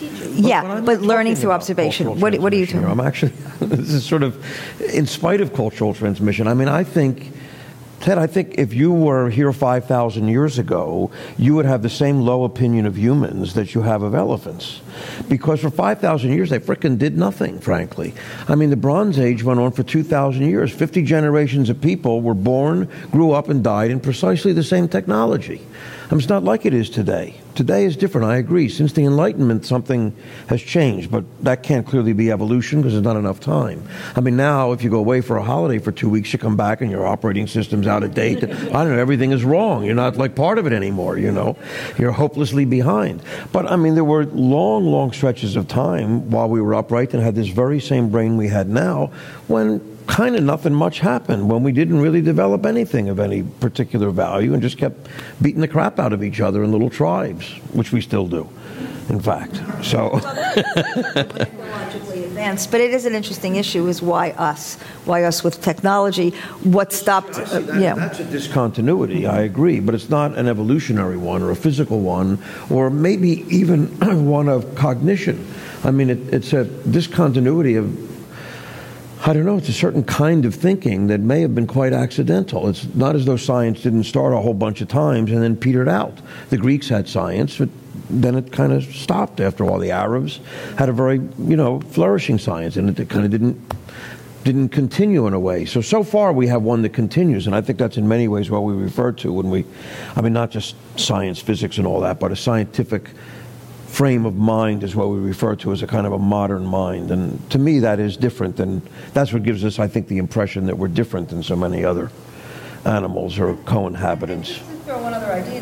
Speaker 4: yeah,
Speaker 5: I'm
Speaker 4: but learning through observation. What, what are you
Speaker 5: transmission here.
Speaker 4: talking
Speaker 5: I'm actually, this is sort of, in spite of cultural transmission, I mean, I think, Ted, I think if you were here 5,000 years ago, you would have the same low opinion of humans that you have of elephants. Because for 5,000 years, they frickin' did nothing, frankly. I mean, the Bronze Age went on for 2,000 years. 50 generations of people were born, grew up, and died in precisely the same technology. I mean, it's not like it is today. Today is different, I agree. Since the Enlightenment, something has changed, but that can't clearly be evolution because there's not enough time. I mean, now, if you go away for a holiday for two weeks, you come back and your operating system's out of date. I don't know, everything is wrong. You're not like part of it anymore, you know? You're hopelessly behind. But I mean, there were long, long stretches of time while we were upright and had this very same brain we had now when kind of nothing much happened when we didn't really develop anything of any particular value and just kept beating the crap out of each other in little tribes, which we still do, in fact. So,
Speaker 4: technologically advanced, but it is an interesting issue is why us? Why us with technology? What stopped, uh,
Speaker 5: that-
Speaker 4: yeah.
Speaker 5: that's a discontinuity, I agree, but it's not an evolutionary one or a physical one or maybe even one of cognition. I mean, it, it's a discontinuity of I don't know, it's a certain kind of thinking that may have been quite accidental. It's not as though science didn't start a whole bunch of times and then petered out. The Greeks had science, but then it kind of stopped after all. The Arabs had a very, you know, flourishing science, and it kind of didn't didn't continue in a way. So so far we have one that continues, and I think that's in many ways what we refer to when we, I mean, not just science, physics, and all that, but a scientific frame of mind is what we refer to as a kind of a modern mind. And to me, that is different. And that's what gives us, I think, the impression that we're different than so many other animals or co-inhabitants.
Speaker 4: Throw one other idea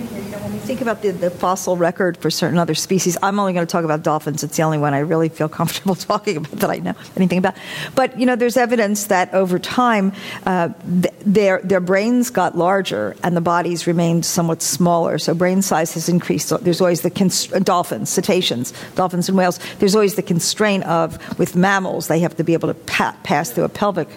Speaker 4: think about the, the fossil record for certain other species, I'm only going to talk about dolphins. It's the only one I really feel comfortable talking about that I know anything about. But you know, there's evidence that over time, uh, th- their their brains got larger and the bodies remained somewhat smaller. So brain size has increased. There's always the const- uh, dolphins, cetaceans, dolphins and whales. There's always the constraint of with mammals they have to be able to pa- pass through a pelvic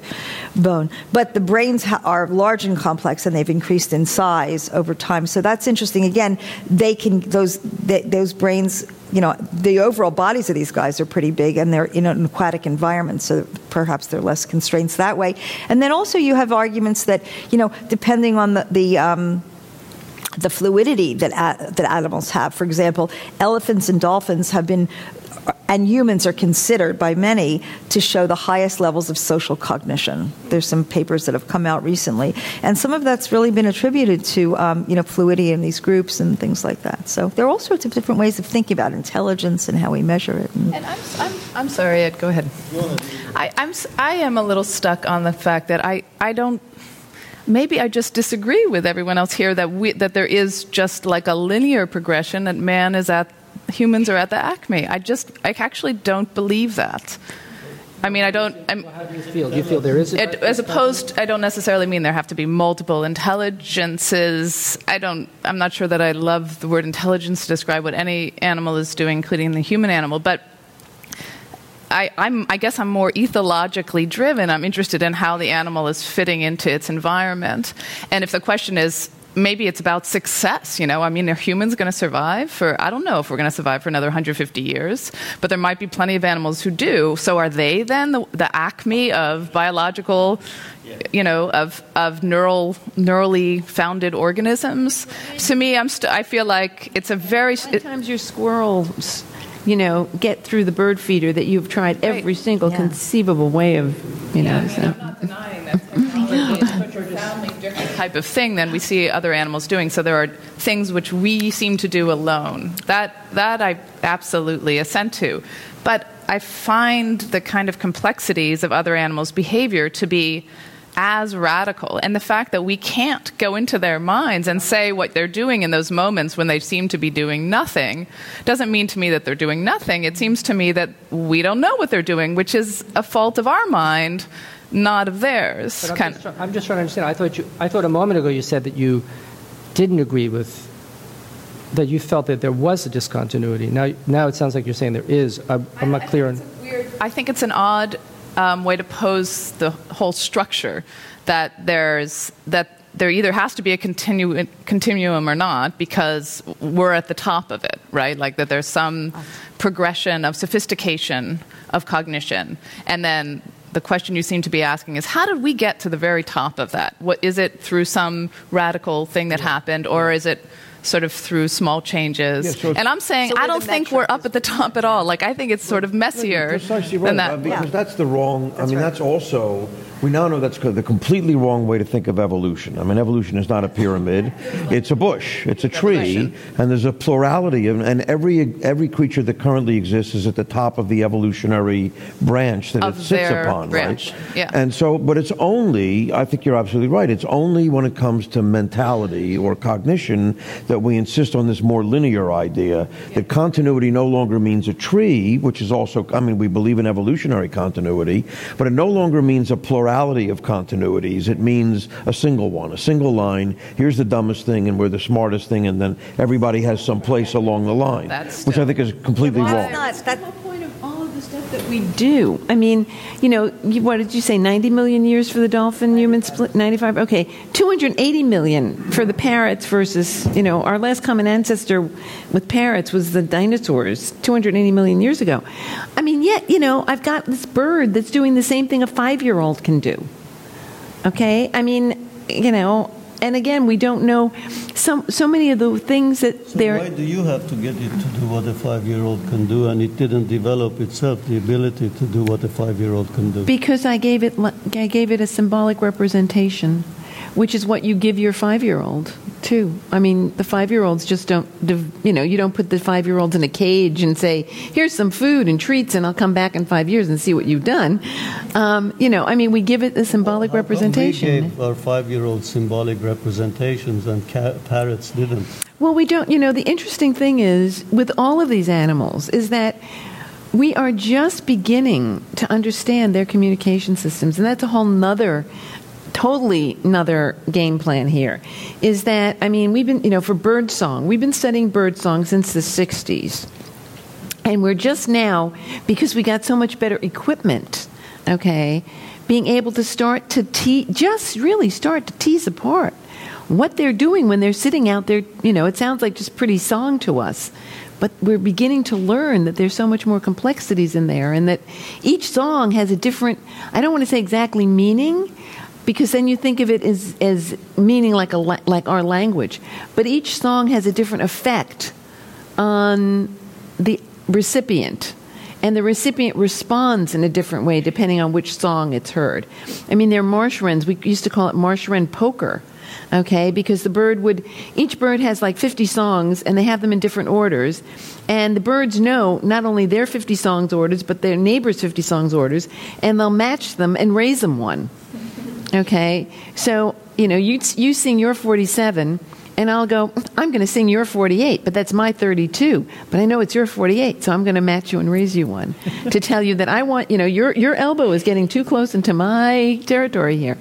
Speaker 4: bone. But the brains ha- are large and complex, and they've increased in size over time. So that's interesting. Again, they can those they, those brains. You know, the overall bodies of these guys are pretty big, and they're in an aquatic environment, so perhaps there are less constraints that way. And then also, you have arguments that you know, depending on the the um, the fluidity that a- that animals have. For example, elephants and dolphins have been and humans are considered by many to show the highest levels of social cognition. There's some papers that have come out recently, and some of that's really been attributed to um, you know fluidity in these groups and things like that. So there are all sorts of different ways of thinking about intelligence and how we measure it. And
Speaker 7: And I'm, I'm, I'm sorry, Ed, go ahead. I, I'm, I am a little stuck on the fact that I, I don't. Maybe I just disagree with everyone else here that we, that there is just like a linear progression that man is at humans are at the acme. I just I actually don't believe that. I mean, I don't. I'm,
Speaker 8: How do you feel? Do you feel there is a
Speaker 7: it, as opposed, I don't necessarily mean there have to be multiple intelligences. I don't. I'm not sure that I love the word intelligence to describe what any animal is doing, including the human animal. But I, I'm, I guess I'm more ethologically driven. I'm interested in how the animal is fitting into its environment. And if the question is, maybe it's about success, you know, I mean, are humans going to survive for, I don't know if we're going to survive for another 150 years, but there might be plenty of animals who do. So are they then the, the acme of biological you know, of, of neural, neurally founded organisms. To me, I'm st- I feel like it's a very.
Speaker 6: Sometimes your squirrels, you know, get through the bird feeder that you've tried every single
Speaker 4: Yeah.
Speaker 6: conceivable way of, you know. so.
Speaker 7: I'm not denying that technology is such a profoundly different type of thing than we see other animals doing. So there are things which we seem to do alone. That that I absolutely assent to, but I find the kind of complexities of other animals' behavior to be as radical and the fact that we can't go into their minds and say what they're doing in those moments when they seem to be doing nothing doesn't mean to me that they're doing nothing it seems to me that we don't know what they're doing which is a fault of our mind not theirs
Speaker 8: I'm, just, try- I'm just trying to understand. I thought you, I thought a moment ago you said that you didn't agree with that you felt that there was a discontinuity. Now, now it sounds like you're saying there is. I, I'm not clear on.
Speaker 7: I think it's an odd um, way to pose the whole structure that there's that there either has to be a continu- continuum or not because we're at the top of it, right? Like that there's some progression of sophistication of cognition, and then the question you seem to be asking is how did we get to the very top of that? What is it through some radical thing that happened, or is it sort of through small changes?
Speaker 5: Yeah, so
Speaker 7: and I'm saying
Speaker 4: So
Speaker 7: I don't think we're up at the top at all. Like I think it's sort of messier
Speaker 5: Precisely right,
Speaker 7: than that.
Speaker 5: because that's the wrong. I mean, that's also. We now know that's the completely wrong way to think of evolution. I mean, evolution is not a pyramid; it's a bush, it's a tree, and there's a plurality, of, and every every creature that currently exists is at the top of the evolutionary branch that
Speaker 7: Of
Speaker 5: it sits
Speaker 7: their
Speaker 5: upon,
Speaker 7: branch,
Speaker 5: right?
Speaker 7: yeah.
Speaker 5: And so, but it's only. I think you're absolutely right. It's only when it comes to mentality or cognition that we insist on this more linear idea that continuity no longer means a tree, which is also. I mean, we believe in evolutionary continuity, but it no longer means a plurality of continuities. It means a single one, a single line. Here's the dumbest thing, and we're the smartest thing, and then everybody has some place along the line,
Speaker 7: That's
Speaker 5: which I think is completely wrong.
Speaker 4: not-
Speaker 6: That's the whole point of all of the stuff that we do. I mean, you know, you, what did you say? 90 million years for the dolphin human split? 95? Okay. 280 million for the parrots versus, you know, our last common ancestor with parrots was the dinosaurs 280 million years ago. I mean, yet, you know, I've got this bird that's doing the same thing a five year old can do. Okay? I mean, you know, and again, we don't know so, so many of the things that
Speaker 2: So
Speaker 6: they're.
Speaker 2: why do you have to get it to do what a five-year-old can do, and it didn't develop itself the ability to do what a five-year-old can do?
Speaker 6: Because I gave it, I gave it a symbolic representation, which is what you give your five-year-old too. I mean, the five-year-olds just don't, you know, you don't put the five-year-olds in a cage and say, "Here's some food and treats, and I'll come back in five years and see what you've done." Um, you know, I mean, we give it a symbolic
Speaker 2: come
Speaker 6: representation.
Speaker 2: We gave our five-year-olds symbolic representations, and ca- parrots didn't.
Speaker 6: Well, we don't, you know, the interesting thing is with all of these animals is that we are just beginning to understand their communication systems. And that's a whole nother, totally another game plan here. Is that, I mean, we've been, you know, for bird song, we've been studying bird song since the 60s. And we're just now, because we got so much better equipment, okay, being able to start to te- just really start to tease apart what they're doing when they're sitting out there. You know, it sounds like just pretty song to us, but we're beginning to learn that there's so much more complexities in there, and that each song has a different. I don't want to say exactly meaning, because then you think of it as as meaning like a like our language, but each song has a different effect on the recipient. And the recipient responds in a different way depending on which song it's heard. I mean, they're marsh wrens. We used to call it marsh wren poker, okay? Because the bird would, each bird has like 50 songs and they have them in different orders. And the birds know not only their 50 songs orders, but their neighbor's 50 songs orders, and they'll match them and raise them one. Okay, so you know you you sing your 47, and I'll go. I'm going to sing your 48, but that's my 32. But I know it's your 48, so I'm going to match you and raise you one to tell you that I want. You know, your your elbow is getting too close into my territory here.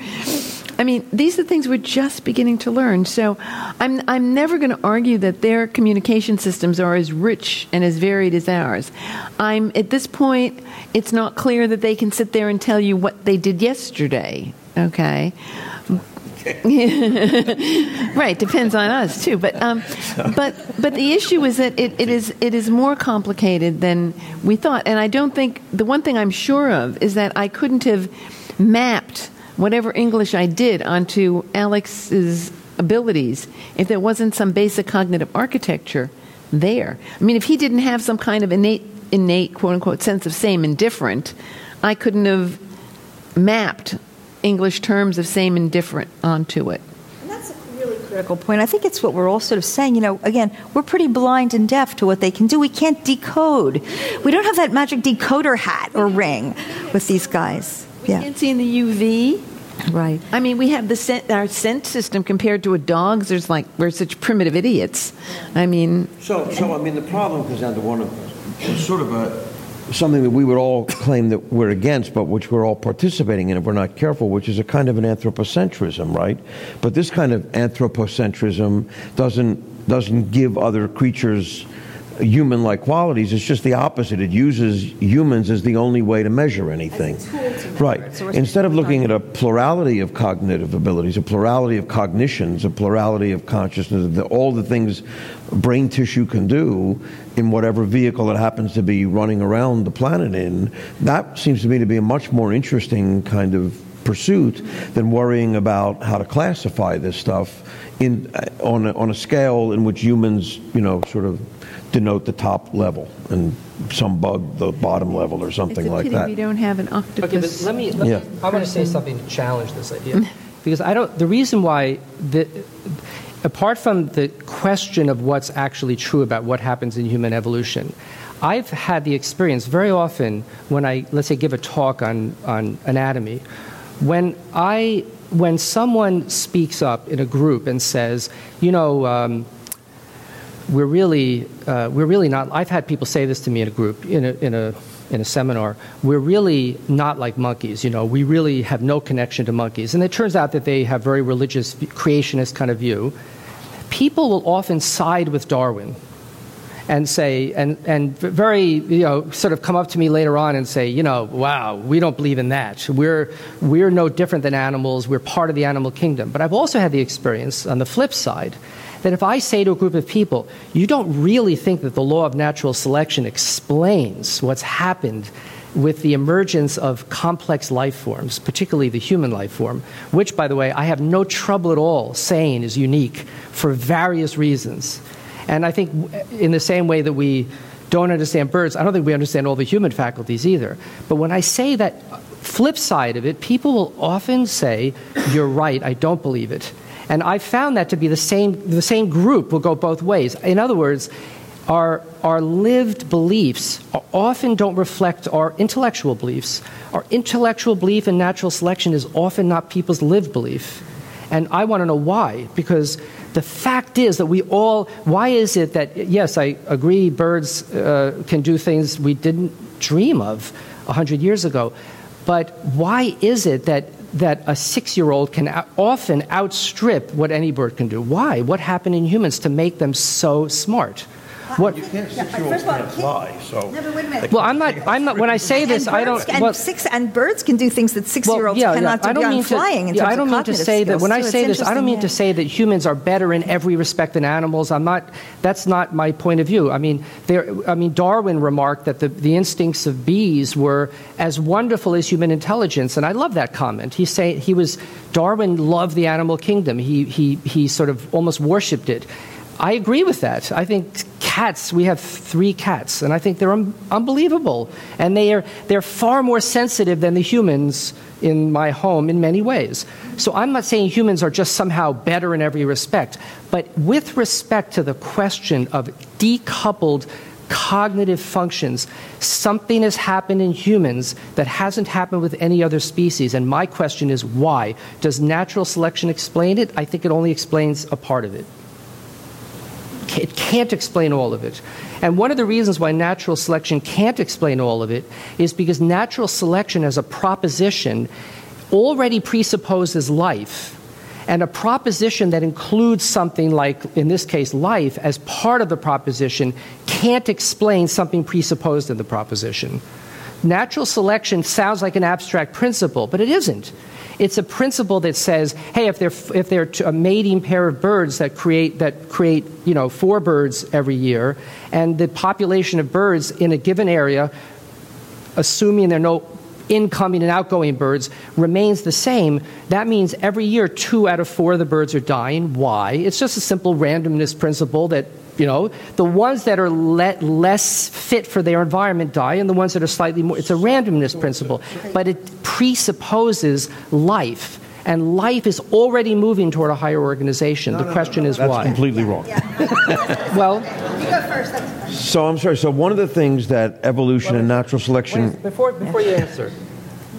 Speaker 6: I mean, these are things we're just beginning to learn. So, I'm I'm never going to argue that their communication systems are as rich and as varied as ours. I'm at this point, it's not clear that they can sit there and tell you what they did yesterday. Okay. right, depends on us too. But um, but but the issue is that it, it is it is more complicated than we thought. And I don't think the one thing I'm sure of is that I couldn't have mapped whatever English I did onto Alex's abilities if there wasn't some basic cognitive architecture there. I mean, if he didn't have some kind of innate, innate quote unquote sense of same and different, I couldn't have mapped English terms of same and different onto it.
Speaker 4: And that's a really critical point. I think it's what we're all sort of saying. You know, again, we're pretty blind and deaf to what they can do. We can't decode. We don't have that magic decoder hat or ring with these guys.
Speaker 6: We
Speaker 4: Yeah.
Speaker 6: can't see in the UV.
Speaker 4: Right.
Speaker 6: I mean, we have the scent, our scent system compared to a dog's. There's like we're such primitive idiots. I mean,
Speaker 5: So, so I mean, the problem comes down to one of us sort of a something that we would all claim that we're against, but which we're all participating in if we're not careful, which is a kind of an anthropocentrism, right? But this kind of anthropocentrism doesn't doesn't give other creatures human-like qualities. It's just the opposite. It uses humans as the only way to measure anything. Right. Instead of looking at a plurality of cognitive abilities, a plurality of cognitions, a plurality of consciousness, the, all the things brain tissue can do in whatever vehicle it happens to be running around the planet in, that seems to me to be a much more interesting kind of pursuit than worrying about how to classify this stuff in uh, on a, on a scale in which humans, you know, sort of denote the top level and some bug the bottom level or
Speaker 6: it's
Speaker 5: something
Speaker 6: a
Speaker 5: like
Speaker 6: pity
Speaker 5: that.
Speaker 6: we don't have an octopus.
Speaker 8: Okay, but let me. Let
Speaker 5: Yeah.
Speaker 8: me I want to say something to challenge this idea, because I don't. The reason why the, apart from the question of what's actually true about what happens in human evolution, I've had the experience very often when I let's say give a talk on on anatomy, when I when someone speaks up in a group and says, you know. Um, we're really, uh, we're really not. I've had people say this to me in a group, in a, in a, in a seminar. We're really not like monkeys. You know, we really have no connection to monkeys. And it turns out that they have very religious, creationist kind of view. People will often side with Darwin and say, and, and very, you know, sort of come up to me later on and say, you know, wow, we don't believe in that. We're, we're no different than animals. We're part of the animal kingdom. But I've also had the experience on the flip side that if I say to a group of people, you don't really think that the law of natural selection explains what's happened with the emergence of complex life forms, particularly the human life form, which, by the way, I have no trouble at all saying is unique for various reasons. And I think, in the same way that we don't understand birds, I don't think we understand all the human faculties either. But when I say that uh, flip side of it, people will often say, You're right, I don't believe it. And I found that to be the same, the same group will go both ways. In other words, our, our lived beliefs often don't reflect our intellectual beliefs. Our intellectual belief in natural selection is often not people's lived belief. And I want to know why, because the fact is that we all, why is it that, yes, I agree birds uh, can do things we didn't dream of 100 years ago, but why is it that that a six year old can often outstrip what any bird can do. Why? What happened in humans to make them so smart? What?
Speaker 4: First of all, kid-
Speaker 5: fly, so.
Speaker 4: No, but wait a minute.
Speaker 8: Well, I'm not. I'm not. When I say this, I don't.
Speaker 4: And
Speaker 8: well,
Speaker 4: six and birds can do things that six-year-olds
Speaker 8: yeah,
Speaker 4: cannot
Speaker 8: yeah. I
Speaker 4: do
Speaker 8: don't
Speaker 4: beyond
Speaker 8: mean
Speaker 4: flying.
Speaker 8: to.
Speaker 4: in
Speaker 8: yeah,
Speaker 4: terms
Speaker 8: I don't mean to
Speaker 4: cognitive
Speaker 8: say that.
Speaker 4: skills.
Speaker 8: When I
Speaker 4: So
Speaker 8: say this, I don't mean to say that humans are better in every respect than animals. I'm not. That's not my point of view. I mean, there. I mean, Darwin remarked that the the instincts of bees were as wonderful as human intelligence, and I love that comment. He say he was. Darwin loved the animal kingdom. He he he sort of almost worshipped it. I agree with that. I think cats, we have three cats, and I think they're un- unbelievable. And they are, they're far more sensitive than the humans in my home in many ways. So I'm not saying humans are just somehow better in every respect, but with respect to the question of decoupled cognitive functions, something has happened in humans that hasn't happened with any other species. And my question is why? Does natural selection explain it? I think it only explains a part of it it can't explain all of it. And one of the reasons why natural selection can't explain all of it is because natural selection as a proposition already presupposes life. And a proposition that includes something like, in this case, life as part of the proposition can't explain something presupposed in the proposition. Natural selection sounds like an abstract principle, but it isn't. It's a principle that says, hey, if they're, if they're a mating pair of birds that create, that create you know, four birds every year, and the population of birds in a given area, assuming there are no incoming and outgoing birds remains the same, that means every year two out of four of the birds are dying. Why? It's just a simple randomness principle that you know the ones that are le- less fit for their environment die and the ones that are slightly more it's a randomness principle but it presupposes life and life is already moving toward a higher organization the question is
Speaker 5: That's
Speaker 8: why
Speaker 5: completely wrong.
Speaker 8: well
Speaker 4: You go first. That's-
Speaker 5: So I'm sorry. So one of the things that evolution and natural selection.
Speaker 8: Wait, before, before you answer,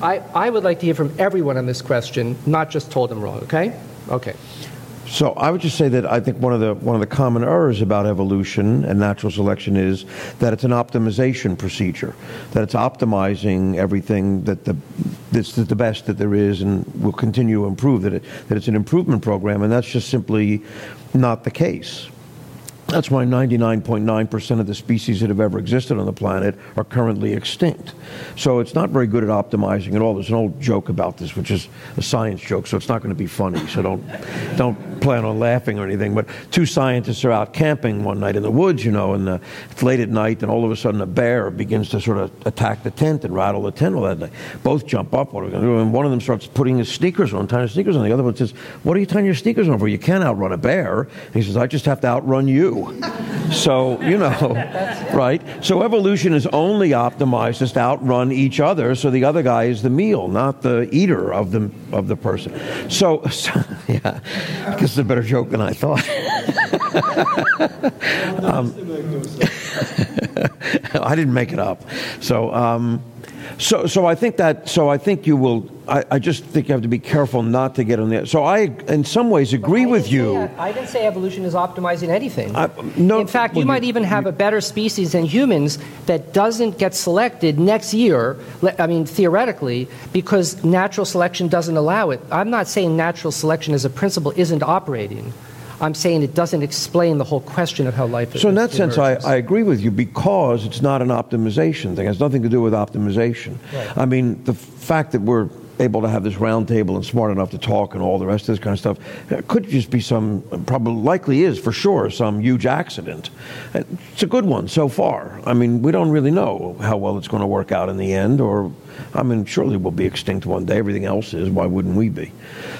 Speaker 8: I, I would like to hear from everyone on this question, not just told them wrong, okay? Okay.
Speaker 5: So I would just say that I think one of the one of the common errors about evolution and natural selection is that it's an optimization procedure, that it's optimizing everything that the that's the best that there is and will continue to improve. That it, that it's an improvement program, and that's just simply not the case. That's why 99.9% of the species that have ever existed on the planet are currently extinct. So it's not very good at optimizing at all. There's an old joke about this, which is a science joke, so it's not going to be funny. So don't don't plan on laughing or anything. But two scientists are out camping one night in the woods, you know, and uh, it's late at night, and all of a sudden a bear begins to sort of attack the tent and rattle the tent all that night. Both jump up. What are we going to do? And one of them starts putting his sneakers on, tying his sneakers on. The other one says, "What are you tying your sneakers on for? You can't outrun a bear." And he says, "I just have to outrun you." So you know, right? So evolution is only optimized just to outrun each other. So the other guy is the meal, not the eater of the of the person. So, so yeah, I guess it's a better joke than I thought. um, I didn't make it up. So, um, so, so I think that. So I think you will. I, I just think you have to be careful not to get on the. So I, in some ways, agree with you.
Speaker 8: I didn't say evolution is optimizing anything.
Speaker 5: I- no,
Speaker 8: In fact, you
Speaker 5: well,
Speaker 8: might
Speaker 5: you-
Speaker 8: even have a better species than humans that doesn't get selected next year. I mean, theoretically, because natural selection doesn't allow it. I'm not saying natural selection as a principle isn't operating. I'm saying it doesn't explain the whole question of how life is.
Speaker 5: So in that
Speaker 8: emerges.
Speaker 5: sense, I, I agree with you because it's not an optimization thing. It has nothing to do with optimization.
Speaker 8: Right.
Speaker 5: I mean, the fact that we're able to have this round table and smart enough to talk and all the rest of this kind of stuff could just be some, probably likely is for sure, some huge accident. It's a good one so far. I mean, we don't really know how well it's going to work out in the end, or, I mean, surely we'll be extinct one day. Everything else is. Why wouldn't we be?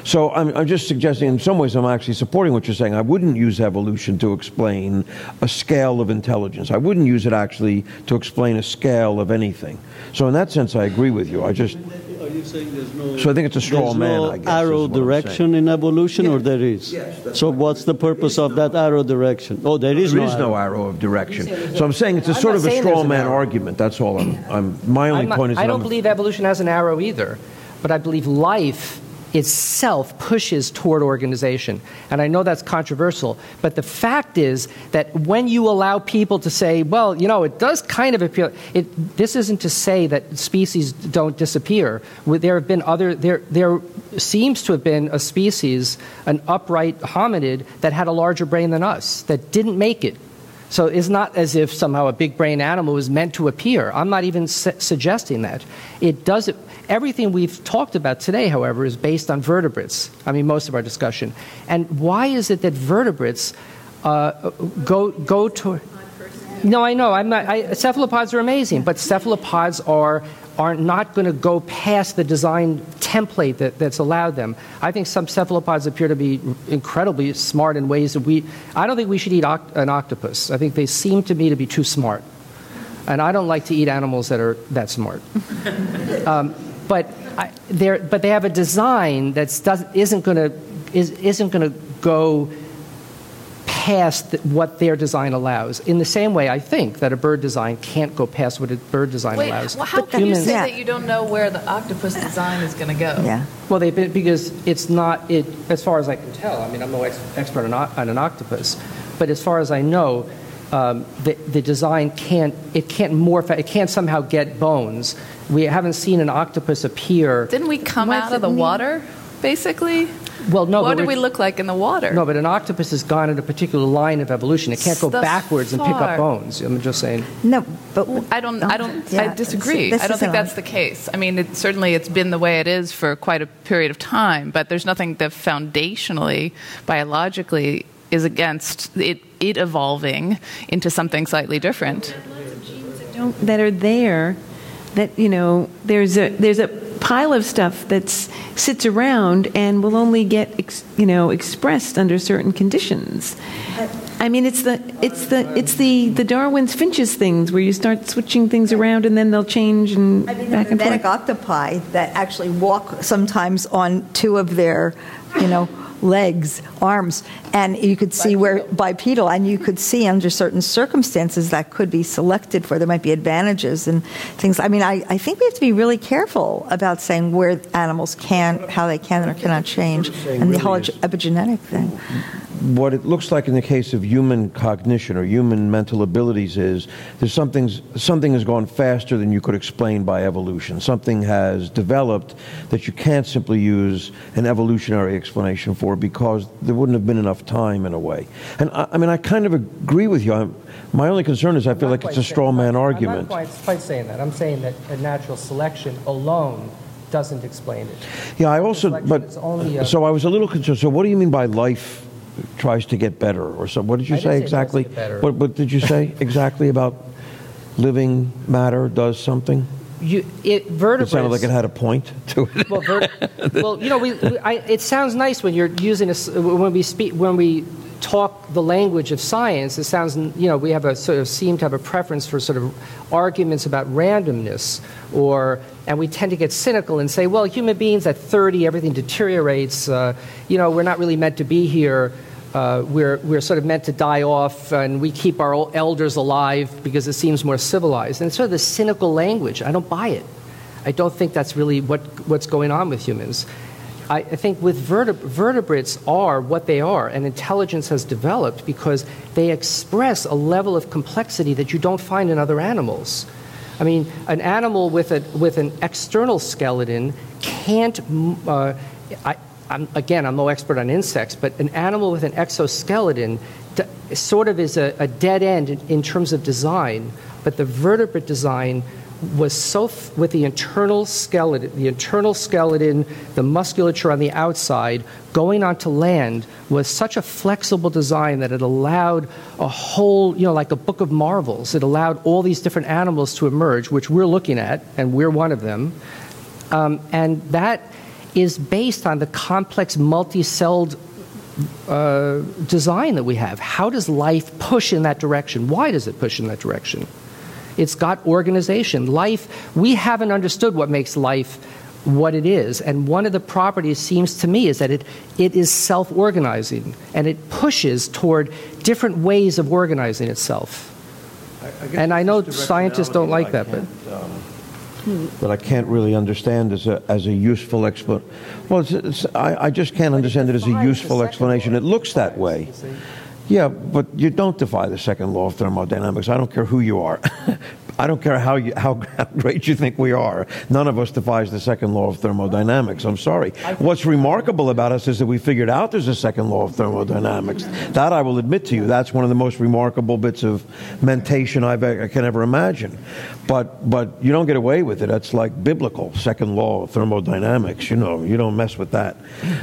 Speaker 5: So I'm, I'm just suggesting, in some ways, I'm actually supporting what you're saying. I wouldn't use evolution to explain a scale of intelligence. I wouldn't use it actually to explain a scale of anything. So in that sense, I agree with you. I just,
Speaker 2: Are you saying there's no?
Speaker 5: So I think it's a straw man,
Speaker 2: no
Speaker 5: I guess,
Speaker 2: arrow direction in evolution, or there is?
Speaker 3: Yes, that's
Speaker 2: So what's the purpose of that arrow direction? Oh, there is
Speaker 5: there
Speaker 2: no.
Speaker 5: is no
Speaker 2: arrow.
Speaker 5: arrow of direction. So I'm saying it's a
Speaker 8: I'm
Speaker 5: sort of a straw man
Speaker 8: arrow.
Speaker 5: argument. That's all I'm, I'm my only
Speaker 8: I'm not-
Speaker 5: point is
Speaker 8: I don't
Speaker 5: I'm-
Speaker 8: believe evolution has an arrow either, but I believe life itself pushes toward organization. And I know that's controversial, but the fact is that when you allow people to say, well, you know, it does kind of appear, it, this isn't to say that species don't disappear. There have been other, there, there seems to have been a species, an upright hominid, that had a larger brain than us, that didn't make it. So it's not as if somehow a big brain animal was meant to appear. I'm not even su- suggesting that. It does Everything we've talked about today, however, is based on vertebrates. I mean, most of our discussion. And why is it that vertebrates uh, go go to? No, I know. I'm not. I, cephalopods are amazing, but cephalopods are are not going to go past the design template that, that's allowed them. I think some cephalopods appear to be incredibly smart in ways that we. I don't think we should eat oct- an octopus. I think they seem to me to be too smart, and I don't like to eat animals that are that smart. um, but I, they're, but they have a design that does, isn't going to is, isn't going to go past what their design allows. In the same way, I think that a bird design can't go past what a bird design
Speaker 7: Wait,
Speaker 8: allows.
Speaker 7: well, how
Speaker 4: But
Speaker 7: can you say
Speaker 4: Yeah.
Speaker 7: that you don't know where the octopus design is going to go?
Speaker 4: Yeah.
Speaker 8: Well, they because it's not it as far as I can tell. I mean, I'm no ex- expert on, on an octopus, but as far as I know, um, the, the design can't it can't morph. It can't somehow get bones. We haven't seen an octopus appear.
Speaker 7: Didn't we come
Speaker 4: What
Speaker 7: out of the
Speaker 4: mean?
Speaker 7: water, basically?
Speaker 8: Well, no.
Speaker 7: what
Speaker 8: but
Speaker 7: do we look like in the water?
Speaker 8: No, but an octopus has gone in a particular line of evolution. It can't go
Speaker 7: Thus
Speaker 8: backwards and pick up bones. I'm just saying.
Speaker 4: No, but
Speaker 7: I don't. I don't.
Speaker 4: Yeah,
Speaker 7: I disagree. I don't think that's the case. I mean, it, certainly it's been the way it is for quite a period of time. But there's nothing that foundationally, biologically, is against it, it evolving into something slightly different.
Speaker 6: don't, that are there that you know there's a there's a pile of stuff that sits around and will only get ex, you know expressed under certain conditions. I mean, it's the it's the it's the the Darwin's finches things where you start switching things around and then they'll change and
Speaker 4: I mean,
Speaker 6: back
Speaker 4: the
Speaker 6: and
Speaker 4: pathetic
Speaker 6: forth.
Speaker 4: octopi that actually walk sometimes on two of their, you know, legs, arms, and you could see where bipedal, and you could see under certain circumstances that could be selected for. There might be advantages and things. I mean, I, I think we have to be really careful about saying where animals can, how they can or cannot change,
Speaker 5: saying
Speaker 4: and the whole epigenetic thing.
Speaker 5: What it looks like in the case of human cognition or human mental abilities is there's something's, something has gone faster than you could explain by evolution. Something has developed that you can't simply use an evolutionary explanation for because there wouldn't have been enough time in a way. And I, I mean, I kind of agree with you. I'm, my only concern is I feel like it's a straw man argument.
Speaker 8: I'm not quite, quite saying that. I'm saying that a natural selection alone doesn't explain it.
Speaker 5: Yeah, I also, but so I was a little concerned. So, what do you mean by life tries to get better, or so? What did you
Speaker 8: I
Speaker 5: say
Speaker 8: say it tries to
Speaker 5: exactly? What, what did you say exactly about living matter does something?
Speaker 8: You, it,
Speaker 5: It sounded like it had a point to it.
Speaker 8: Well, vert- well, you know, we, we, I, it sounds nice when you're using a, when we speak when we talk the language of science. It sounds, you know, we have a sort of seem to have a preference for sort of arguments about randomness, or and we tend to get cynical and say, well, human beings at 30, everything deteriorates. Uh, you know, we're not really meant to be here. Uh, we're, we're sort of meant to die off, and we keep our elders alive because it seems more civilized. And it's sort of the cynical language. I don't buy it. I don't think that's really what, what's going on with humans. I, I think with verteb- vertebrates are what they are, and intelligence has developed because they express a level of complexity that you don't find in other animals. I mean, an animal with, a, with an external skeleton can't. Uh, I, I'm, again, I'm no expert on insects, but an animal with an exoskeleton sort of is a, a dead end in, in terms of design. But the vertebrate design was so f- with the internal skeleton, the internal skeleton, the musculature on the outside, going onto land was such a flexible design that it allowed a whole, you know, like a book of marvels. It allowed all these different animals to emerge, which we're looking at, and we're one of them. Um, and that is based on the complex multi-celled uh, design that we have. How does life push in that direction? Why does it push in that direction? It's got organization. Life, we haven't understood what makes life what it is. And one of the properties seems to me is that it, it is self organizing and it pushes toward different ways of organizing itself. And I know scientists don't like that, but.
Speaker 5: That I can't really understand as a, as a useful explanation. Well, it's, it's, I, I just can't understand it as a useful explanation. It looks that way. Yeah, but you don't defy the second law of thermodynamics. I don't care who you are. I don't care how, you, how, great you think we are. None of us defies the second law of thermodynamics. I'm sorry. What's remarkable about us is that we figured out there's a second law of thermodynamics. That I will admit to you. That's one of the most remarkable bits of mentation I've, I can ever imagine. But, but you don't get away with it. That's like biblical, second law of thermodynamics. You know, you don't mess with that.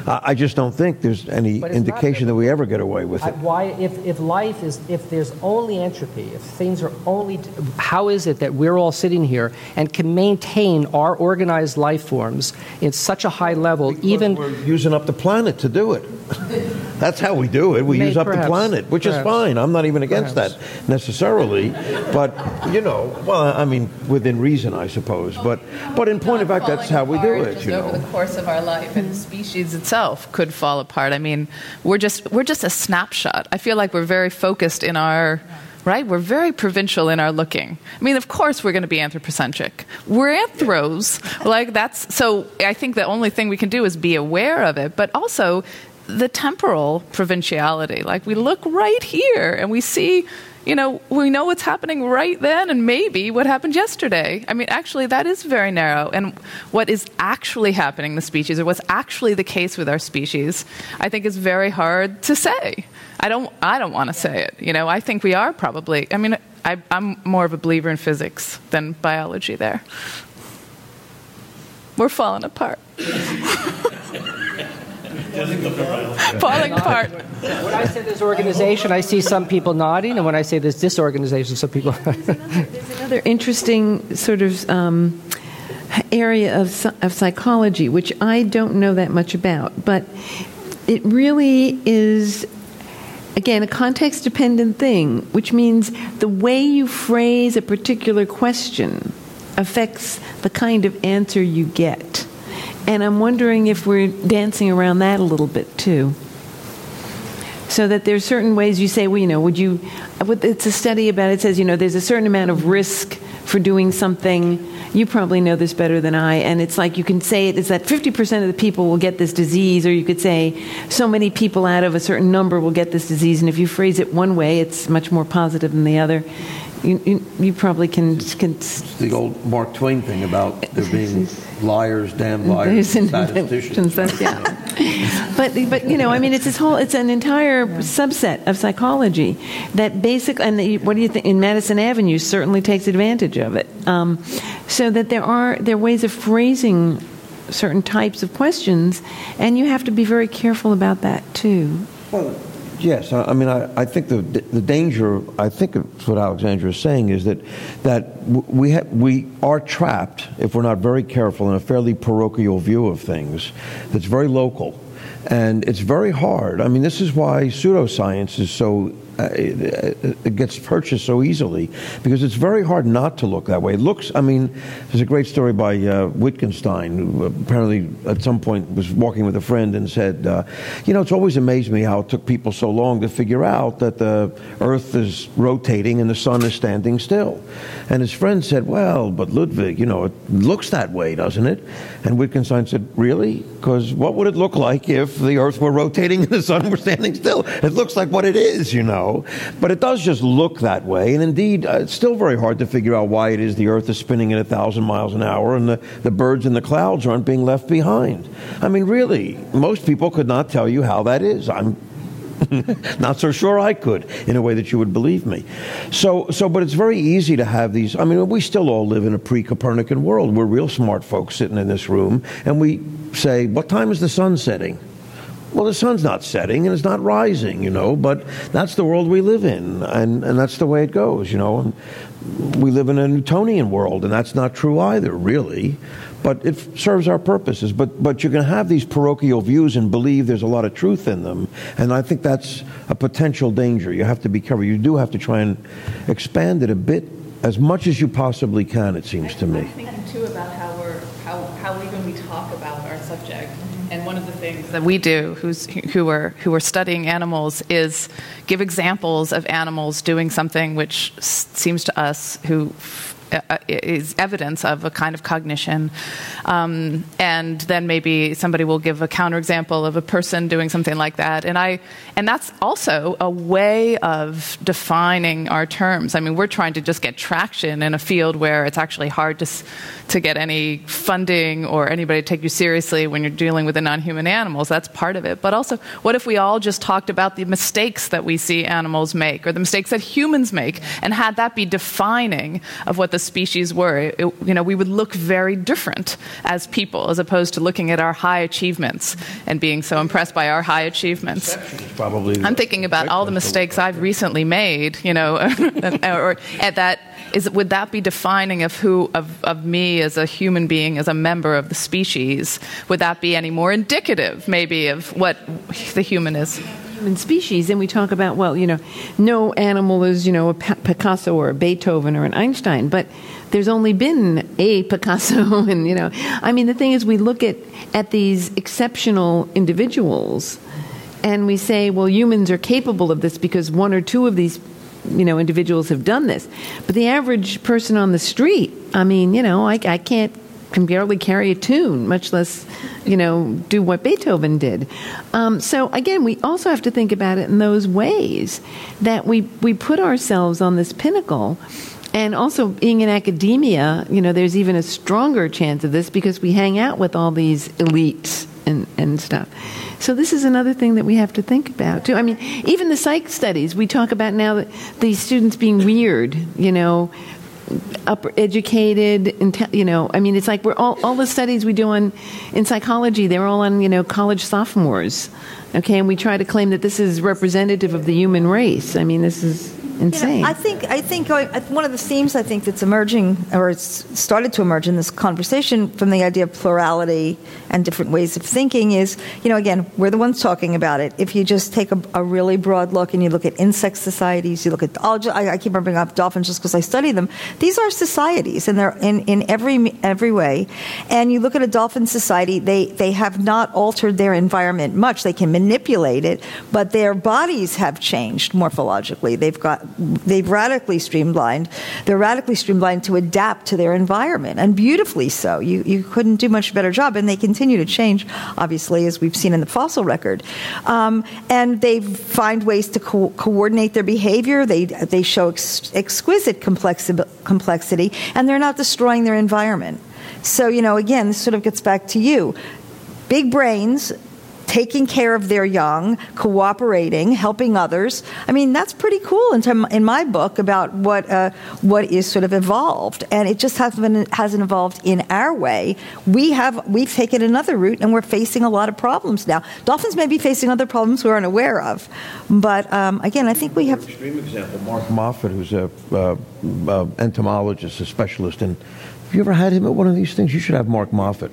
Speaker 5: I, I just don't think there's any
Speaker 8: But it's not
Speaker 5: indication that we ever get away with
Speaker 8: I-
Speaker 5: it.
Speaker 8: Why, if, if life is, if there's only entropy, if things are only, how is it that we're all sitting here and can maintain our organized life forms in such a high level, even
Speaker 5: we're using up the planet to do it. That's how we do it. We
Speaker 8: May-
Speaker 5: use up
Speaker 8: perhaps.
Speaker 5: the planet, which
Speaker 8: Perhaps.
Speaker 5: is fine. I'm not even against
Speaker 8: Perhaps.
Speaker 5: that necessarily. But you know, well, I mean, within reason, I suppose. But but in point of fact, that's how we do it.
Speaker 7: just
Speaker 5: You
Speaker 7: over
Speaker 5: know.
Speaker 7: the course of our life, and the species itself could fall apart. I mean, we're just we're just a snapshot. I feel like we're very focused in our. Right? We're very provincial in our looking. I mean, of course, we're going to be anthropocentric. We're anthros. Like, that's so. I think the only thing we can do is be aware of it, but also the temporal provinciality. Like, we look right here and we see you know, we know what's happening right then and maybe what happened yesterday. I mean, actually, that is very narrow. And what is actually happening in the species, or what's actually the case with our species, I think is very hard to say. I don't, I don't want to say it. You know, I think we are probably, I mean, I, I'm more of a believer in physics than biology there. We're falling apart. Falling apart.
Speaker 8: When I say there's organization, I see some people nodding, and when I say there's disorganization, some people.
Speaker 6: There's another interesting sort of um, area of, of psychology, which I don't know that much about, but it really is, again, a context dependent thing, which means the way you phrase a particular question affects the kind of answer you get. And I'm wondering if we're dancing around that a little bit too. So that there's certain ways you say, well, you know, would you, it's a study about, it says, you know, there's a certain amount of risk for doing something. You probably know this better than I. And it's like you can say it is that 50% of the people will get this disease, or you could say so many people out of a certain number will get this disease. And if you phrase it one way, it's much more positive than the other. You, you, you probably can, can
Speaker 5: The old Mark Twain thing about there being liars, damn liars,
Speaker 6: There's
Speaker 5: statisticians.
Speaker 6: that's- yeah. but but you know, I mean, it's this whole it's an entire subset of psychology that basic and the, what do you think? In Madison Avenue, certainly takes advantage of it. Um, so that there are there are ways of phrasing certain types of questions, and you have to be very careful about that too.
Speaker 5: Well, yes. I I mean, I, I think the the danger. I think it's what Alexandra is saying is that that we ha- we are trapped if we're not very careful in a fairly parochial view of things. That's very local, and it's very hard. I mean, this is why pseudoscience is so. Uh, it, it gets purchased so easily because it's very hard not to look that way. It looks, I mean, there's a great story by uh, Wittgenstein, who apparently at some point was walking with a friend and said, uh, You know, it's always amazed me how it took people so long to figure out that the earth is rotating and the sun is standing still. And his friend said, Well, but Ludwig, you know, it looks that way, doesn't it? And Wittgenstein said, Really? Because what would it look like if the earth were rotating and the sun were standing still? It looks like what it is, you know. But it does just look that way. And indeed, uh, it's still very hard to figure out why it is the earth is spinning at a thousand miles an hour and the, the birds in the clouds aren't being left behind. I mean, really, most people could not tell you how that is. I'm not so sure I could in a way that you would believe me. So, so, but it's very easy to have these. I mean, we still all live in a pre-Copernican world. We're real smart folks sitting in this room, and we say, "What time is the sun setting?" Well, the sun's not setting and it's not rising, you know, but that's the world we live in, and, and that's the way it goes, you know. And we live in a Newtonian world, and that's not true either, really. But it serves our purposes. But, but you can have these parochial views and believe there's a lot of truth in them, and I think that's a potential danger. You have to be careful. You do have to try and expand it a bit, as much as you possibly can, it seems to me.
Speaker 7: I'm thinking too about how how even we talk about our subject. And one of the things that we do, who's, who are who are studying animals, is give examples of animals doing something which seems to us who. Uh, is evidence of a kind of cognition, um, and then maybe somebody will give a counterexample of a person doing something like that, and I, and that's also a way of defining our terms. I mean, we're trying to just get traction in a field where it's actually hard to to get any funding or anybody to take you seriously when you're dealing with the non-human animals. That's part of it. But also, what if we all just talked about the mistakes that we see animals make or the mistakes that humans make, and had that be defining of what the species were? It- you know, we would look very different as people, as opposed to looking at our high achievements and being so impressed by our high achievements.
Speaker 5: Probably.
Speaker 7: I'm thinking about all the mistakes I've recently made, you know, or at that is would that be defining of who of, of me as a human being, as a member of the species? Would that be any more indicative, maybe, of what the human is?
Speaker 6: Human species, and we talk about, well, you know, no animal is, you know, a Picasso or a Beethoven or an Einstein, but there's only been a Picasso, and, you know, I mean, the thing is, we look at, at these exceptional individuals and we say, well, humans are capable of this because one or two of these you know individuals have done this. But the average person on the street i mean you know i, I can't can barely carry a tune much less you know do what beethoven did. Um, so again we also have to think about it in those ways that we we put ourselves on this pinnacle. And also being in academia you know there's even a stronger chance of this because we hang out with all these elites and, and stuff. So this is another thing that we have to think about too. I mean, even the psych studies we talk about now that these students being weird, you know, upper educated, you know, I mean, it's like we're all, all the studies we do on, in psychology, they're all on, you know, college sophomores. Okay, and we try to claim that this is representative of the human race. I mean, this is
Speaker 4: You know, I think I think one of the themes I think that's emerging or it's started to emerge in this conversation from the idea of plurality and different ways of thinking is, you know, again, we're the ones talking about it. If you just take a, a really broad look and you look at insect societies, you look at I'll ju- I, I keep bringing up dolphins just because I study them. These are societies, and they're in, in every every way. And you look at a dolphin society; they they have not altered their environment much. They can manipulate it, but their bodies have changed morphologically. They've got they've radically streamlined. They're radically streamlined to adapt to their environment, and beautifully so. You you couldn't do much better job, and they continue to change, obviously, as we've seen in the fossil record. Um, and they find ways to co- coordinate their behavior. They they show ex- exquisite complexi- complexity, and they're not destroying their environment. So you know, again, this sort of gets back to you. Big brains taking care of their young, cooperating, helping others. I mean, that's pretty cool in, term, in my book about what uh, what is sort of evolved, and it just hasn't been, hasn't evolved in our way. We have we've taken another route, and we're facing a lot of problems now. Dolphins may be facing other problems we're unaware of, but um, again, I think we have.
Speaker 5: Extreme example, Mark Moffett, who's a uh, uh, entomologist, a specialist in. Have you ever had him at one of these things? You should have Mark Moffett.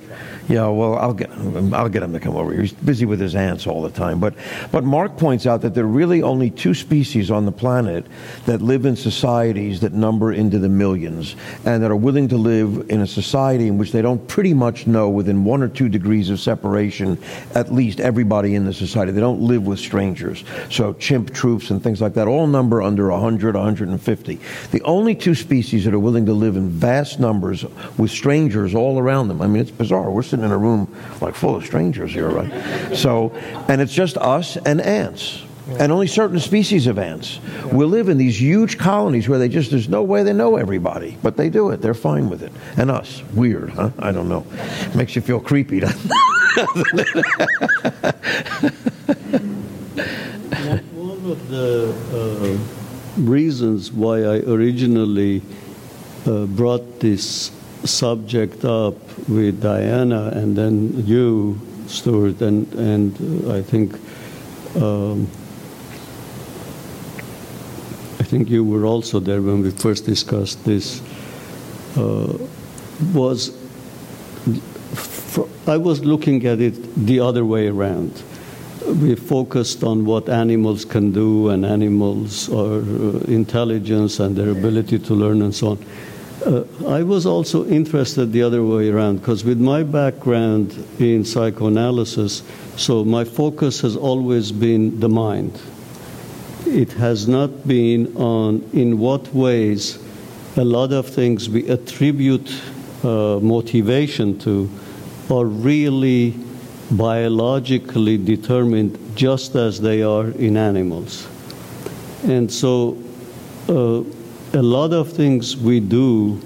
Speaker 5: Yeah, well, I'll get I'll get him to come over. here. He's busy with his ants all the time. But but Mark points out that there are really only two species on the planet that live in societies that number into the millions and that are willing to live in a society in which they don't pretty much know within one or two degrees of separation at least everybody in the society. They don't live with strangers. So chimp troops and things like that all number under 100, 150. The only two species that are willing to live in vast numbers with strangers all around them. I mean, it's bizarre. We're sitting in a room like full of strangers here, right? So, and it's just us and ants. And only certain species of ants will live in these huge colonies where they just, there's no way they know everybody, but they do it. They're fine with it. And us, weird, huh? I don't know. Makes you feel creepy, doesn't
Speaker 2: One of the uh, reasons why I originally uh, brought this subject up with Diana and then you, Stuart, and, and uh, I think um, I think you were also there when we first discussed this. Uh, was I was looking at it the other way around. We focused on what animals can do and animals' or uh, intelligence and their ability to learn and so on. Uh, I was also interested the other way around because, with my background in psychoanalysis, so my focus has always been the mind. It has not been on in what ways a lot of things we attribute uh, motivation to are really biologically determined just as they are in animals. And so uh, a lot of things we do,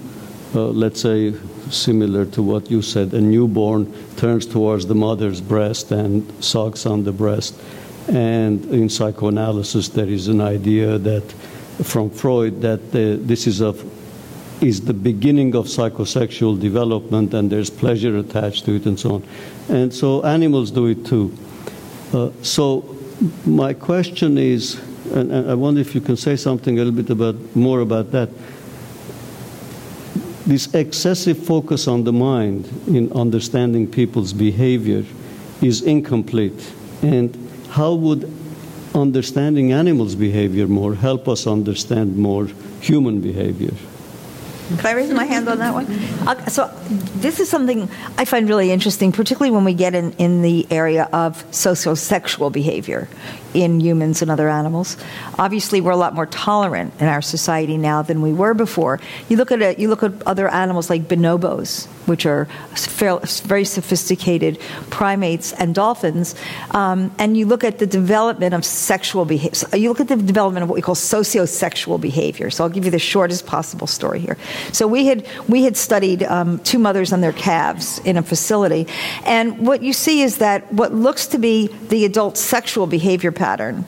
Speaker 2: uh, let's say, similar to what you said, a newborn turns towards the mother's breast and sucks on the breast. And in psychoanalysis, there is an idea that from Freud that uh, this is of is the beginning of psychosexual development, and there's pleasure attached to it, and so on. And so animals do it too. Uh, so my question is, and, and I wonder if you can say something a little bit about more about that. This excessive focus on the mind in understanding people's behavior is incomplete. And how would understanding animals' behavior more help us understand more human behavior?
Speaker 4: Can I raise my hand on that one? So, this is something I find really interesting, particularly when we get in, in the area of sociosexual behavior in humans and other animals. Obviously, we're a lot more tolerant in our society now than we were before. You look at a, you look at other animals like bonobos, which are very sophisticated primates and dolphins, um, and you look at the development of sexual behavior. You look at the development of what we call sociosexual behavior. So I'll give you the shortest possible story here. So we had we had studied um, two mothers and their calves in a facility, and what you see is that what looks to be the adult sexual behavior pattern.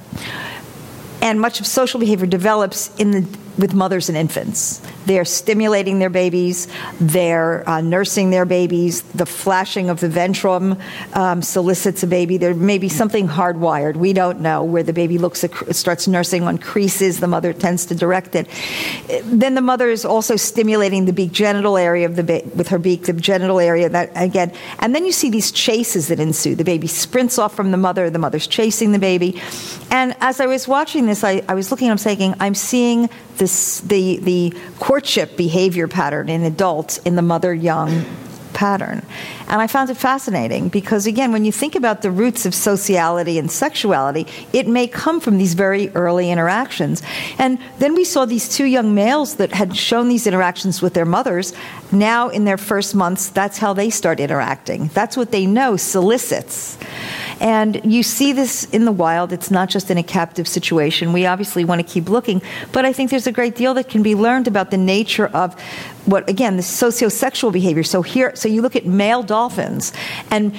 Speaker 4: And much of social behavior develops in the with mothers and infants. They're stimulating their babies, they're uh, nursing their babies, the flashing of the ventrum um, solicits a baby. There may be something hardwired, we don't know, where the baby looks at, starts nursing on creases, the mother tends to direct it. Then the mother is also stimulating the beak genital area of the ba- with her beak, the genital area that again, and then you see these chases that ensue. The baby sprints off from the mother, the mother's chasing the baby. And as I was watching this, I, I was looking, I'm saying, I'm seeing this, the, the courtship behavior pattern in adults in the mother young pattern. And I found it fascinating because, again, when you think about the roots of sociality and sexuality, it may come from these very early interactions. And then we saw these two young males that had shown these interactions with their mothers. Now, in their first months, that's how they start interacting. That's what they know solicits. And you see this in the wild. It's not just in a captive situation. We obviously want to keep looking, but I think there's a great deal that can be learned about the nature of what, again, the sociosexual behavior. So here, so you look at male dolphins, and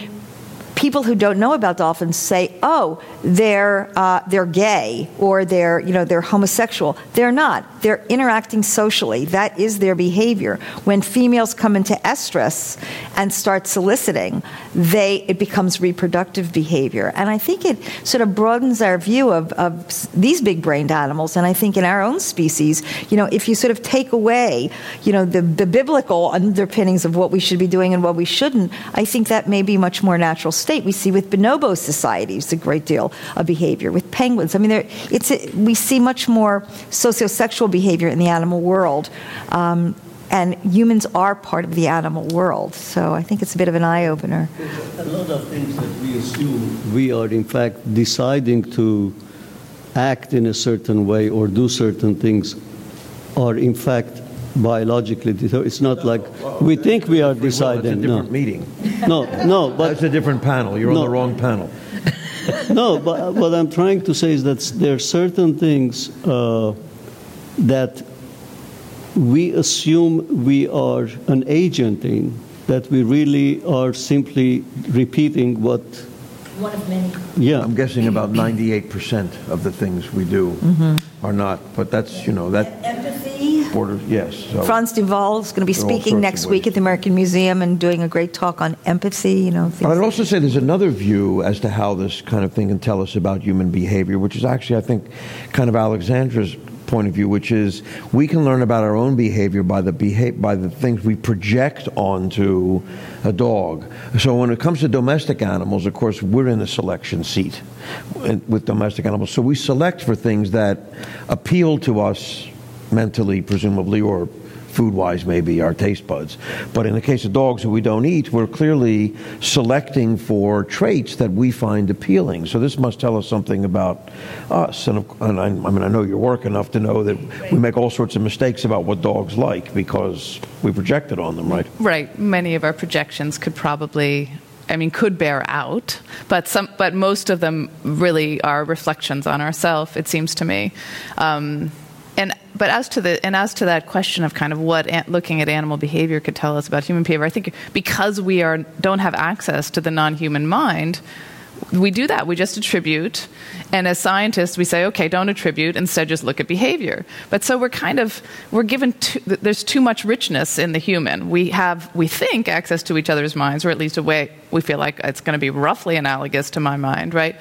Speaker 4: people who don't know about dolphins say, "Oh, they're uh, they're gay or they're you know they're homosexual." They're not. They're interacting socially. That is their behavior. When females come into estrus and start soliciting, they it becomes reproductive behavior. And I think it sort of broadens our view of, of these big-brained animals. And I think in our own species, you know, if you sort of take away, you know, the, the biblical underpinnings of what we should be doing and what we shouldn't, I think that may be much more natural state. We see with bonobo societies a great deal of behavior. With penguins, I mean, there, it's a, we see much more sociosexual behavior in the animal world. Um, and humans are part of the animal world. So I think it's a bit of an eye opener.
Speaker 2: A lot of things that we assume we are, in fact, deciding to act in a certain way or do certain things are, in fact, biologically. So It's not like we think we are deciding.
Speaker 5: It's a different
Speaker 2: no.
Speaker 5: meeting.
Speaker 2: No, no, but
Speaker 5: That's a different panel. You're
Speaker 2: No.
Speaker 5: on the wrong panel.
Speaker 2: no, but what I'm trying to say is that there are certain things uh, that we assume we are an agent in, that we really are simply repeating what,
Speaker 4: One of many.
Speaker 2: yeah.
Speaker 5: I'm guessing about 98% of the things we do are not, but that's, you know, that
Speaker 4: Empathy.
Speaker 5: Borders, yes. so-
Speaker 4: Franz Duval is going to be speaking next week at the American Museum and doing a great talk on empathy. You know,
Speaker 5: I'd also say there's another view as to how this kind of thing can tell us about human behavior, which is actually, I think, kind of Alexandra's point of view, which is we can learn about our own behavior by the beha- by the things we project onto a dog. So when it comes to domestic animals, of course, we're in the selection seat uh, with domestic animals. So we select for things that appeal to us mentally, presumably, or food wise, maybe our taste buds. But in the case of dogs who we don't eat, we're clearly selecting for traits that we find appealing. So this must tell us something about us. And, and I, I mean, I know your work enough to know that we make all sorts of mistakes about what dogs like because we project it on them, right?
Speaker 7: Right. Many of our projections could probably, I mean, could bear out, but some, but most of them really are reflections on ourselves. It seems to me. Um, and but as to the and as to that question of kind of what an, looking at animal behavior could tell us about human behavior, I think because we are don't have access to the non-human mind, we do that. We just attribute. And as scientists, we say, okay, don't attribute, instead just look at behavior. But so we're kind of, we're given, too, there's too much richness in the human. We have, we think, access to each other's minds, or at least a way we feel like it's going to be roughly analogous to my mind, right?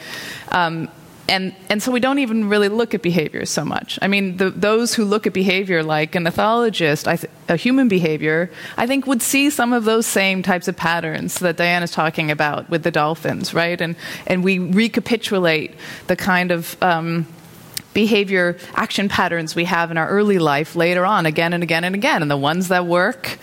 Speaker 7: Um, and, and so we don't even really look at behavior so much. I mean, the, those who look at behavior like an ethologist, th- a human behavior, I think would see some of those same types of patterns that Diana's talking about with the dolphins, right? And, and we recapitulate the kind of um, behavior action patterns we have in our early life later on again and again and again. And the ones that work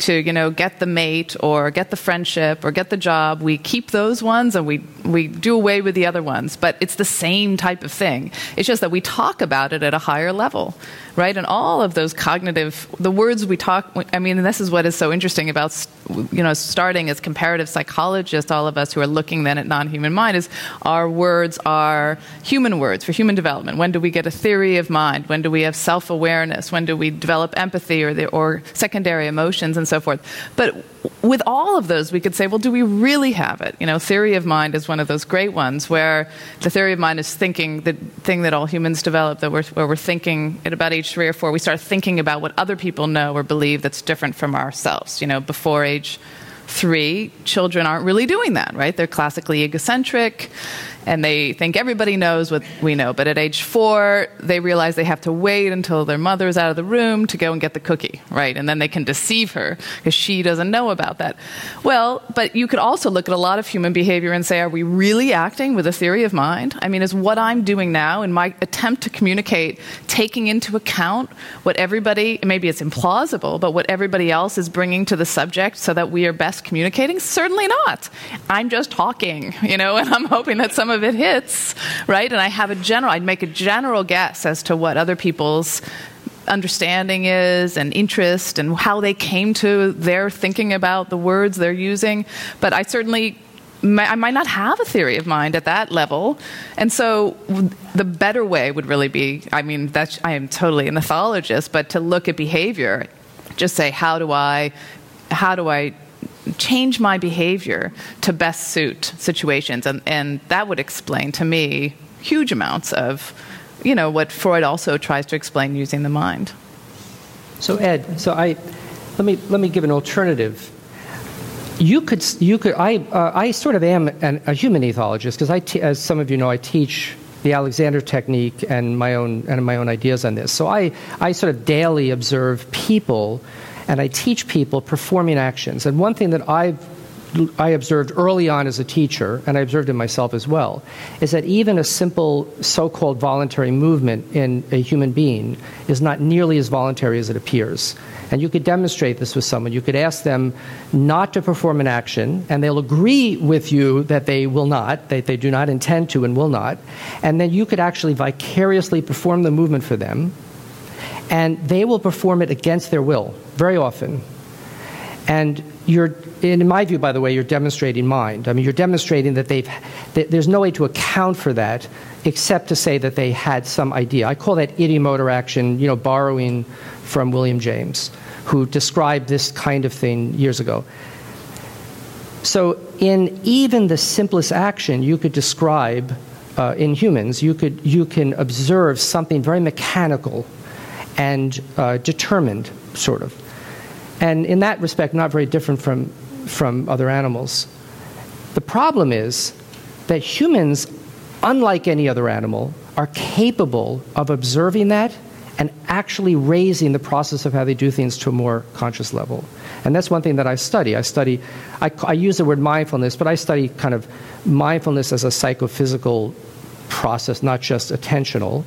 Speaker 7: to, you know, get the mate or get the friendship or get the job, we keep those ones and we, we do away with the other ones. But it's the same type of thing. It's just that we talk about it at a higher level, right? And all of those cognitive, the words we talk, I mean, this is what is so interesting about, you know, starting as comparative psychologists, all of us who are looking then at non-human mind, is our words are human words for human development. When do we get a theory of mind? When do we have self-awareness? When do we develop empathy or, the, or secondary emotions? And so forth. But with all of those, we could say, well, do we really have it? You know, theory of mind is one of those great ones where the theory of mind is thinking, the thing that all humans develop, that we're, where we're thinking at about age three or four, we start thinking about what other people know or believe that's different from ourselves. You know, before age three, children aren't really doing that, right? They're classically egocentric and they think everybody knows what we know. But at age four, they realize they have to wait until their mother is out of the room to go and get the cookie, right? And then they can deceive her because she doesn't know about that. Well, but you could also look at a lot of human behavior and say, are we really acting with a theory of mind? I mean, is what I'm doing now in my attempt to communicate taking into account what everybody, maybe it's implausible, but what everybody else is bringing to the subject so that we are best communicating? Certainly not. I'm just talking, you know, and I'm hoping that some of it hits, right? And I have a general, I'd make a general guess as to what other people's understanding is and interest and how they came to their thinking about the words they're using. But I certainly I might not have a theory of mind at that level. And so the better way would really be I mean, that's, I am totally an ethologist, but to look at behavior, just say, how do I, how do I change my behavior to best suit situations? And, and that would explain to me huge amounts of, you know, what Freud also tries to explain using the mind.
Speaker 8: So Ed, so I let me let me give an alternative you could you could I uh, I sort of am an, a human ethologist because I te- as some of you know I teach the Alexander technique and my own and my own ideas on this. So I I sort of daily observe people and I teach people performing actions. And one thing that I've I observed early on as a teacher, and I observed in myself as well, is that even a simple so called voluntary movement in a human being is not nearly as voluntary as it appears. And you could demonstrate this with someone. You could ask them not to perform an action, and they'll agree with you that they will not, that they do not intend to and will not. And then you could actually vicariously perform the movement for them, and they will perform it against their will very often. And you're, in my view, by the way, you're demonstrating mind. I mean, you're demonstrating that they've, that there's no way to account for that except to say that they had some idea. I call that ideomotor action, you know, borrowing from William James, who described this kind of thing years ago. So, in even the simplest action, you could describe uh, in humans, you, could, you can observe something very mechanical and uh, determined, sort of. And in that respect, not very different from, from other animals. The problem is that humans, unlike any other animal, are capable of observing that and actually raising the process of how they do things to a more conscious level. And that's one thing that I study. I study, I, I use the word mindfulness, but I study kind of mindfulness as a psychophysical process, not just attentional.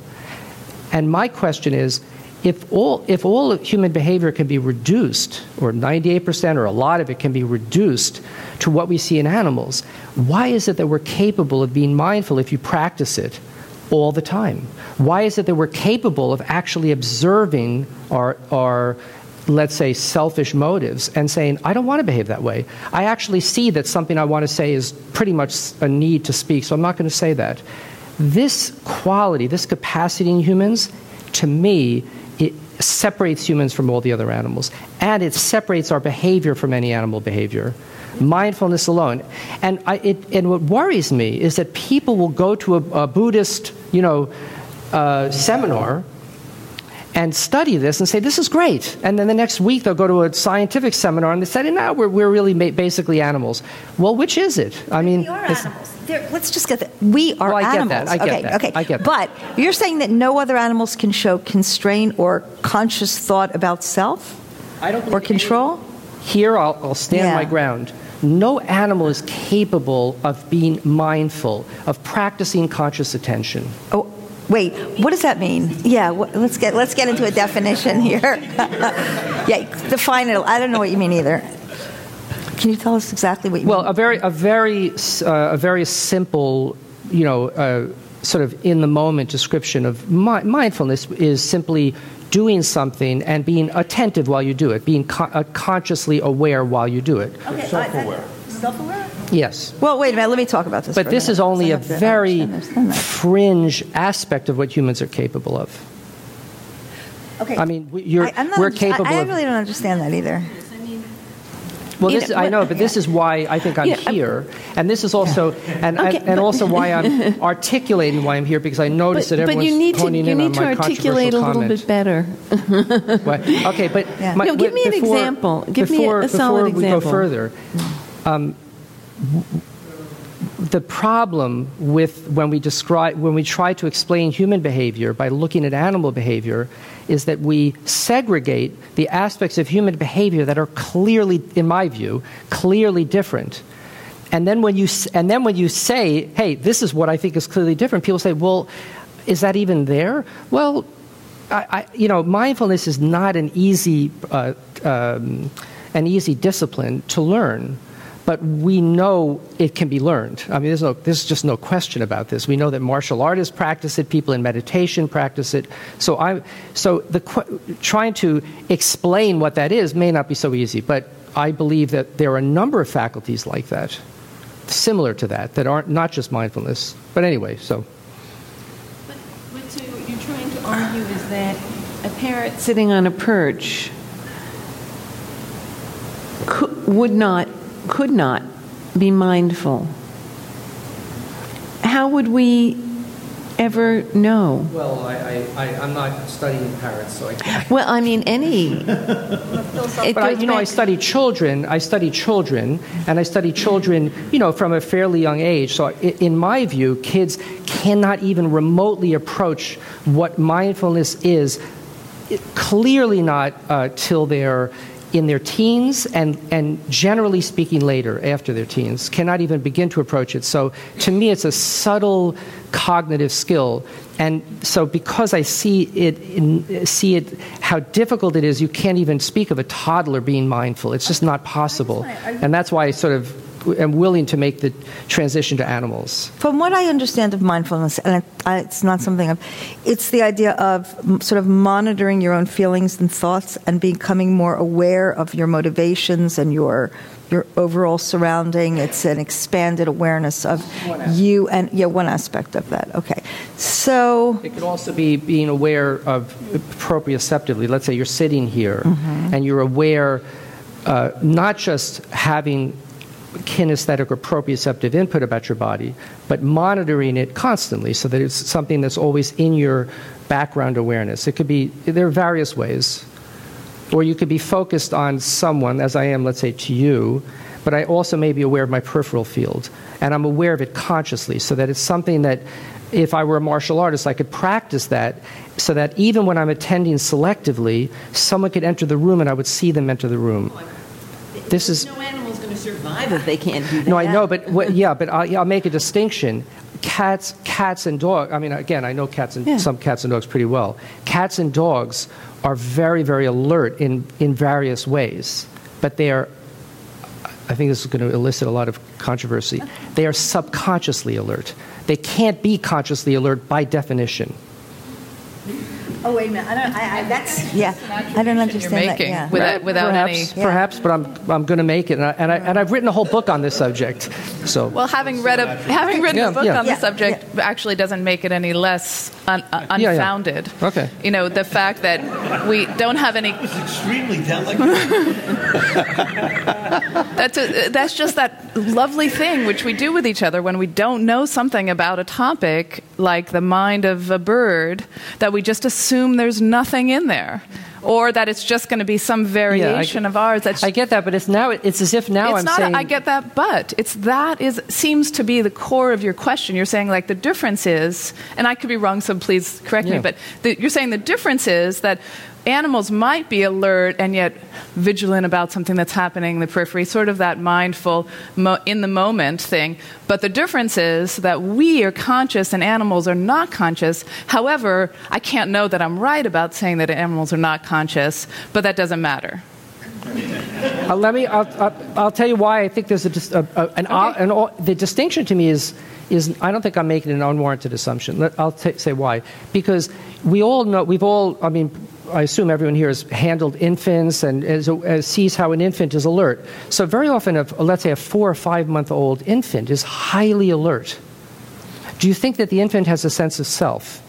Speaker 8: And my question is if all, if all human behavior can be reduced, or 98% or a lot of it can be reduced to what we see in animals, why is it that we're capable of being mindful if you practice it all the time? Why is it that we're capable of actually observing our, our let's say, selfish motives and saying, I don't want to behave that way. I actually see that something I want to say is pretty much a need to speak, so I'm not going to say that. This quality, this capacity in humans, to me, separates humans from all the other animals. And it separates our behavior from any animal behavior mindfulness alone. And, I, it, and what worries me is that people will go to a, a Buddhist, you know, uh, seminar and study this and say, this is great. And then the next week they'll go to a scientific seminar and they say, no, we're, we're really basically animals. Well, which is it? I mean,
Speaker 4: we are animals. There, let's just get that. We are
Speaker 8: well, I
Speaker 4: animals.
Speaker 8: Get that. I get
Speaker 4: okay,
Speaker 8: that.
Speaker 4: okay.
Speaker 8: I get that.
Speaker 4: But you're saying that no other animals can show constraint or conscious thought about self?
Speaker 8: I don't
Speaker 4: or control?
Speaker 8: Any, here, I'll, I'll stand
Speaker 4: yeah.
Speaker 8: my ground. No animal is capable of being mindful, of practicing conscious attention.
Speaker 4: Oh, wait. What does that mean? Yeah, let's get let's get into a definition here. yeah, define it. I don't know what you mean either. Can you tell us exactly what you
Speaker 8: well,
Speaker 4: mean?
Speaker 8: Well, a very a very uh, a very simple, you know, uh, sort of in the moment description of mi- mindfulness is simply doing something and being attentive while you do it, being co- uh, consciously aware while you do it.
Speaker 4: Okay, self-aware. Self-aware?
Speaker 8: Yes.
Speaker 4: Well, wait a minute. Let me talk about this.
Speaker 8: But this is only a very fringe aspect of what humans are capable of.
Speaker 4: Okay.
Speaker 8: I mean, you're,
Speaker 4: I,
Speaker 8: we're capable
Speaker 4: I, I really don't understand that either.
Speaker 8: Well, this, I know, but this is why I think I'm
Speaker 6: Yeah,
Speaker 8: here, and this is also, and,
Speaker 6: Okay,
Speaker 8: and, and
Speaker 6: but-
Speaker 8: also why I'm articulating why I'm here because I noticed
Speaker 6: But,
Speaker 8: that
Speaker 6: but
Speaker 8: everyone's
Speaker 6: you need to you need to articulate a little
Speaker 8: comment.
Speaker 6: bit better.
Speaker 8: Okay, but
Speaker 4: Yeah.
Speaker 8: my-
Speaker 6: No, give me an example. Give me a-
Speaker 8: before,
Speaker 6: a solid
Speaker 8: before we
Speaker 6: example.
Speaker 8: go further, mm. Um, the problem with when we describe when we try to explain human behavior by looking at animal behavior is that we segregate the aspects of human behavior that are clearly, in my view, clearly different. And then when you and then when you say, "Hey, this is what I think is clearly different," people say, "Well, is that even there?" Well, I, I, you know, mindfulness is not an easy, uh, um, an easy discipline to learn, but we know it can be learned. I mean, there's, no, there's just no question about this. We know that martial artists practice it, people in meditation practice it. So, I, so the, trying to explain what that is may not be so easy, but I believe that there are a number of faculties like that, similar to that, that aren't not just mindfulness. But anyway, so.
Speaker 6: But, what you're trying to argue is that a parrot sitting on a perch could, would not, could not be mindful. How would we ever know?
Speaker 8: Well, I, I, I'm not studying parrots, so I can't.
Speaker 6: Well, I mean, any.
Speaker 8: But I, you know, I study children. I study children, and I study children, you know, from a fairly young age. So, in my view, kids cannot even remotely approach what mindfulness is. Clearly, not uh, till they're in their teens, and and generally speaking, later after their teens, cannot even begin to approach it. So, to me, it's a subtle cognitive skill. And so, because I see it, in, see it, how difficult it is, you can't even speak of a toddler being mindful. It's just not possible. And that's why I sort of am willing to make the transition to animals.
Speaker 4: From what I understand of mindfulness, and it's not something of, it's the idea of sort of monitoring your own feelings and thoughts and becoming more aware of your motivations and your your overall surrounding. It's an expanded awareness of you and yeah, one aspect of that. Okay, so
Speaker 8: It could also be being aware of proprioceptively. Let's say you're sitting here and you're aware uh, not just having kinesthetic or proprioceptive input about your body, but monitoring it constantly so that it's something that's always in your background awareness. It could be, there are various ways. Or you could be focused on someone, as I am, let's say, to you, but I also may be aware of my peripheral field. And I'm aware of it consciously, so that it's something that, if I were a martial artist, I could practice that, so that even when I'm attending selectively, someone could enter the room and I would see them enter the room. This is.
Speaker 6: No to survive if they can't do that.
Speaker 8: No, I know, but what, yeah, but I'll, yeah, I'll make a distinction. Cats, cats and dogs. I mean, again, I know cats and
Speaker 6: Yeah.
Speaker 8: some cats and dogs pretty well. Cats and dogs are very, very alert in in various ways, but they are. I think this is going to elicit a lot of controversy. They are subconsciously alert. They can't be consciously alert by definition.
Speaker 4: Oh wait a minute, I don't, I, I, that's yeah, I don't
Speaker 7: You're
Speaker 4: understand that.
Speaker 7: making
Speaker 4: Yeah.
Speaker 7: without, without
Speaker 8: perhaps,
Speaker 7: any.
Speaker 8: perhaps, but I'm I'm going to make it, and, I, and, I, and I've written a whole book on this subject. So
Speaker 7: Well, having read a having written
Speaker 8: Yeah,
Speaker 7: a book
Speaker 8: yeah.
Speaker 7: on the
Speaker 4: Yeah,
Speaker 7: subject actually doesn't make it any less un, uh,
Speaker 8: yeah.
Speaker 7: unfounded.
Speaker 8: Okay.
Speaker 7: You know, the fact that we don't have any
Speaker 3: Extremely delicate.
Speaker 7: That's, a, that's just that lovely thing which we do with each other when we don't know something about a topic like the mind of a bird that we just assume there's nothing in there or that it's just going to be some variation of ours that's
Speaker 8: I get that, but it's now it's as if now
Speaker 7: it's
Speaker 8: I'm
Speaker 7: not
Speaker 8: saying
Speaker 7: a, I get that but it's that is seems to be the core of your question. You're saying like the difference is and I could be wrong so please correct me but the, you're saying the difference is that animals might be alert and yet vigilant about something that's happening in the periphery sort of that mindful mo- in the moment thing but the difference is that we are conscious and animals are not conscious however I can't know that I'm right about saying that animals are not conscious but that doesn't matter
Speaker 8: Uh, let me. I'll, I'll, I'll tell you why I think there's a, a, a an, an, an the distinction to me is is I don't think I'm making an unwarranted assumption. Let, I'll t- say why because we all know we've all. I mean. I assume everyone here has handled infants and sees how an infant is alert. So very often, a, let's say a four or five month old infant is highly alert. Do you think that the infant has a sense of self?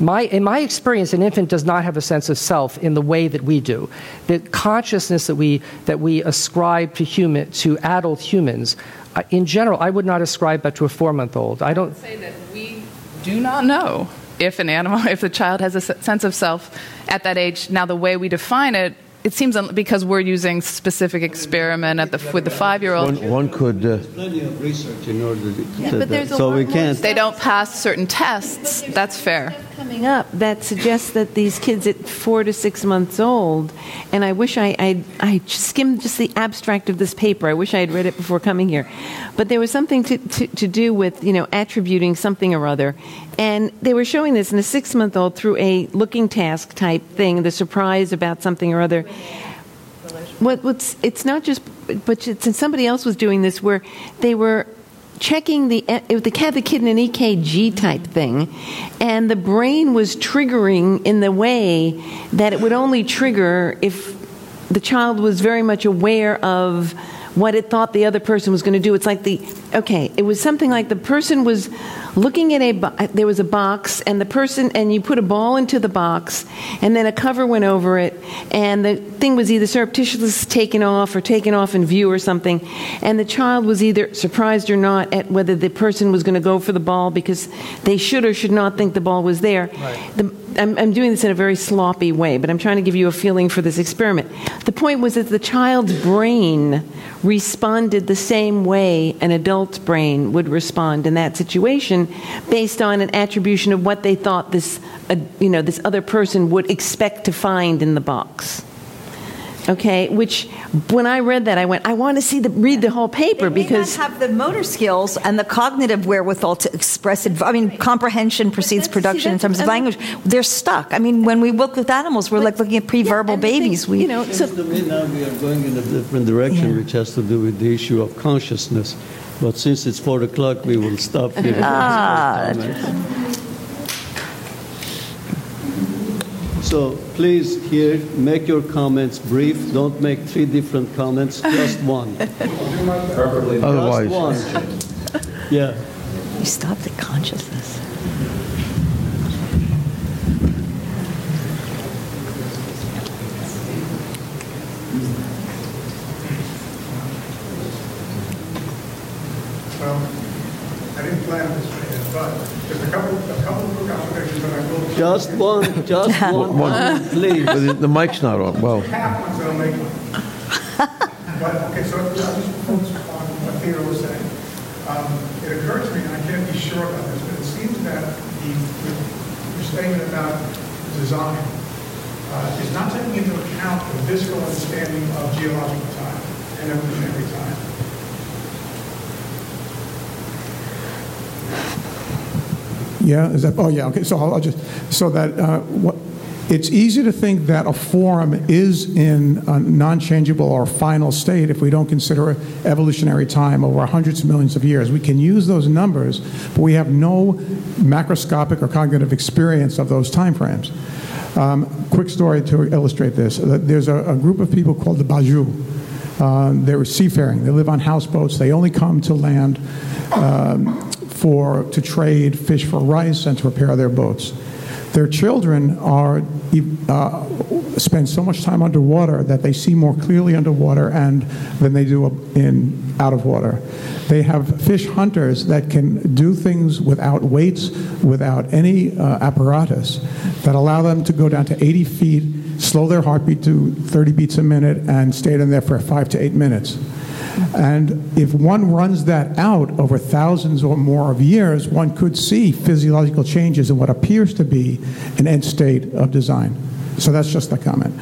Speaker 8: my, in my experience, an infant does not have a sense of self in the way that we do. The consciousness that we, that we ascribe to, human, to adult humans, uh, in general, I would not ascribe that to a four month old. I don't.
Speaker 7: say that we do not know if an animal, if the child has a sense of self at that age. Now, the way we define it, it seems un- because we're using specific experiment at the with the five year old.
Speaker 5: One, one could. Uh,
Speaker 2: Plenty of research in order to.
Speaker 6: Yeah, but there's a
Speaker 2: so
Speaker 6: lot
Speaker 2: we can't.
Speaker 7: They don't pass certain tests. That's fair.
Speaker 6: Coming up that suggests that these kids at four to six months old, and I wish I, I, I skimmed just the abstract of this paper. I wish I had read it before coming here. But there was something to, to, to do with, you know, attributing something or other. And they were showing this in a six month old through a looking task type thing, the surprise about something or other. What, what's, it's not just, but it's, somebody else was doing this where they were checking the if they had the kid in an EKG type thing, and the brain was triggering in the way that it would only trigger if the child was very much aware of what it thought the other person was going to do. It's like the okay, it was something like the person was looking at a bo- there was a box and the person and you put a ball into the box and then a cover went over it and the thing was either surreptitiously taken off or taken off in view or something and the child was either surprised or not at whether the person was going to go for the ball because they should or should not think the ball was there. The, I'm, I'm doing this in a very sloppy way, but I'm trying to give you a feeling for this experiment. The point was that the child's brain responded the same way an adult's brain would respond in that situation based on an attribution of what they thought this, uh, you know, this other person would expect to find in the box. Okay, which when I read that, I went, I want to see the read the whole paper
Speaker 4: They may
Speaker 6: because
Speaker 4: not have the motor skills and the cognitive wherewithal to express it. I mean, comprehension precedes production in terms of
Speaker 6: I mean-
Speaker 4: language. They're stuck. I mean, when we look with animals, we're like looking at pre-verbal
Speaker 6: and the thing-
Speaker 4: babies. We,
Speaker 6: you know, so
Speaker 2: Seems to me now we are going in a different direction,
Speaker 4: Yeah.
Speaker 2: which has to do with the issue of consciousness. But since it's four o'clock, we will stop here.
Speaker 4: Ah,
Speaker 2: So please, here, make your comments brief. Don't make three different comments, just one.
Speaker 9: Preferably.
Speaker 5: otherwise,
Speaker 2: Just one. Yeah.
Speaker 4: you stop the consciousness.
Speaker 10: Well, I didn't plan this way, but there's a couple, a couple of quick observations that I will.
Speaker 2: Just one, just one,
Speaker 5: One.
Speaker 2: please.
Speaker 5: but the, the mic's not on. Well,
Speaker 10: Half ones that'll make one. But, okay, so I'll just focus on what Theodore was saying. Um, It occurred to me, and I can't be sure about this, but it seems that the, your statement about design uh, is not taking into account the visceral understanding of geological time and evolutionary
Speaker 11: Yeah, is that, oh, yeah, okay, so I'll I'll just, so that, uh, what, it's easy to think that a form is in a non-changeable or final state if we don't consider evolutionary time over hundreds of millions of years. We can use those numbers, but we have no macroscopic or cognitive experience of those time frames. Um, quick story to illustrate this. Uh, There's a, a group of people called the Bajau. Uh, they're seafaring. They live on houseboats. They only come to land um, for to trade fish for rice and to repair their boats. Their children are uh, spend so much time underwater that they see more clearly underwater and than they do in out of water. They have fish hunters that can do things without weights, without any uh, apparatus, that allow them to go down to 80 feet, slow their heartbeat to 30 beats a minute, and stay in there for five to eight minutes. And if one runs that out over thousands or more of years, one could see physiological changes in what appears to be an end state of design. So that's just a comment.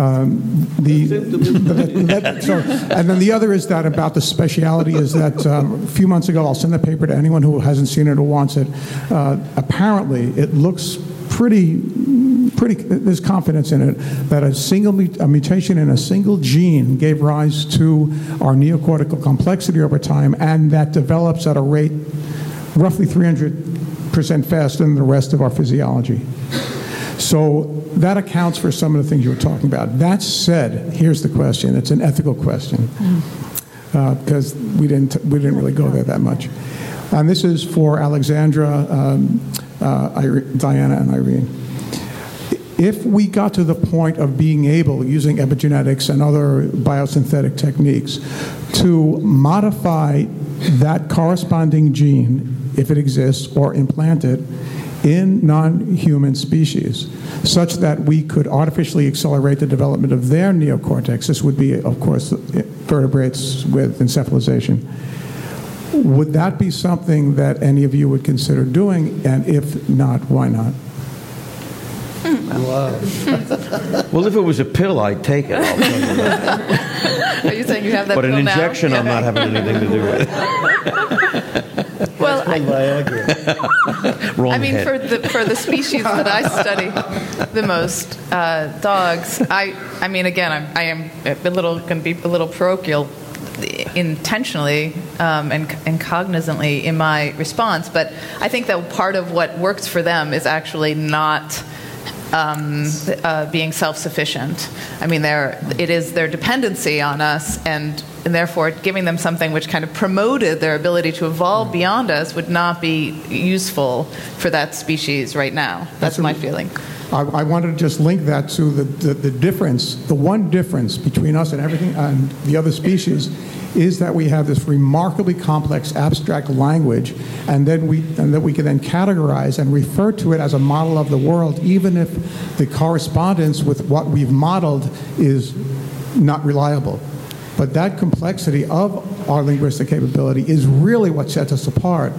Speaker 11: Um, the, that- that- so, and then the other is that about the speciality is that um, a few months ago, I'll send the paper to anyone who hasn't seen it or wants it. Uh, apparently, it looks pretty pretty there's confidence in it that a single a mutation in a single gene gave rise to our neocortical complexity over time and that develops at a rate roughly 300% faster than the rest of our physiology. So that accounts for some of the things you were talking about. That said here's the question. It's an ethical question. Mm. Uh, because we didn't we didn't really go there that much And this is for Alexandra, um, uh, Diana, and Irene. If we got to the point of being able, using epigenetics and other biosynthetic techniques, to modify that corresponding gene, if it exists, or implant it in non human species, such that we could artificially accelerate the development of their neocortex, this would be, of course, vertebrates with encephalization. Would that be something that any of you would consider doing? And if not, why not?
Speaker 5: Well, if it was a pill, I'd take it. I'll tell you that.
Speaker 7: Are you saying you have that
Speaker 5: But an
Speaker 7: pill now?
Speaker 5: injection, I'm not having anything to do with.
Speaker 7: Well, I,
Speaker 5: Wrong
Speaker 7: I mean,
Speaker 5: head.
Speaker 7: for the for the species that I study the most, uh, dogs. I I mean, again, I'm, I am a little going to be a little parochial, intentionally um, and and cognizantly in my response. But I think that part of what works for them is actually not. Um, uh, being self-sufficient. I mean, it is their dependency on us, and, and therefore giving them something which kind of promoted their ability to evolve beyond us would not be useful for that species right now. That's my feeling.
Speaker 11: I, I wanted to just link that to the, the, the difference, the one difference between us and everything and the other species is that we have this remarkably complex abstract language and then we and that we can then categorize and refer to it as a model of the world even if the correspondence with what we've modeled is not reliable. But that complexity of our linguistic capability is really what sets us apart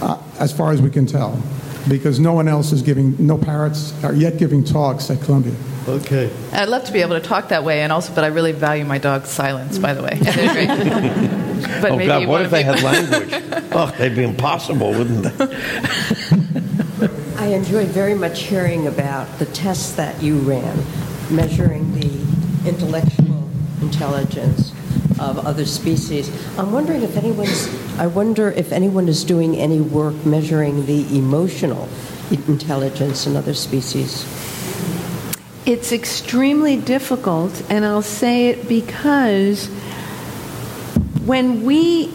Speaker 11: uh, as far as we can tell because no one else is giving, no parrots are yet giving talks at Columbia.
Speaker 2: Okay.
Speaker 7: I'd love to be able to talk that way, and also, but I really value my dog's silence. By the way, And they're great. but
Speaker 5: oh
Speaker 7: maybe
Speaker 5: God, what if they had language? oh, they'd be impossible, wouldn't they?
Speaker 12: I enjoyed very much hearing about the tests that you ran, measuring the intellectual intelligence of other species. I'm wondering if anyone's, I wonder if anyone is doing any work measuring the emotional intelligence in other species.
Speaker 6: It's extremely difficult, and I'll say it because when we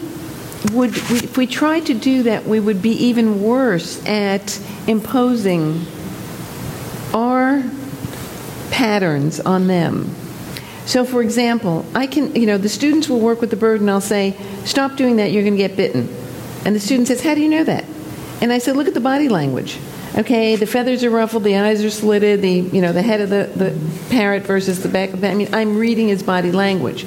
Speaker 6: would, if we tried to do that, we would be even worse at imposing our patterns on them. So, for example, I can, you know, the students will work with the bird, and I'll say, "Stop doing that. You're going to get bitten." And the student says, "How do you know that?" And I said, "Look at the body language. Okay, the feathers are ruffled, the eyes are slitted, the you know the head of the, the parrot versus the back of the. I mean, I'm reading his body language.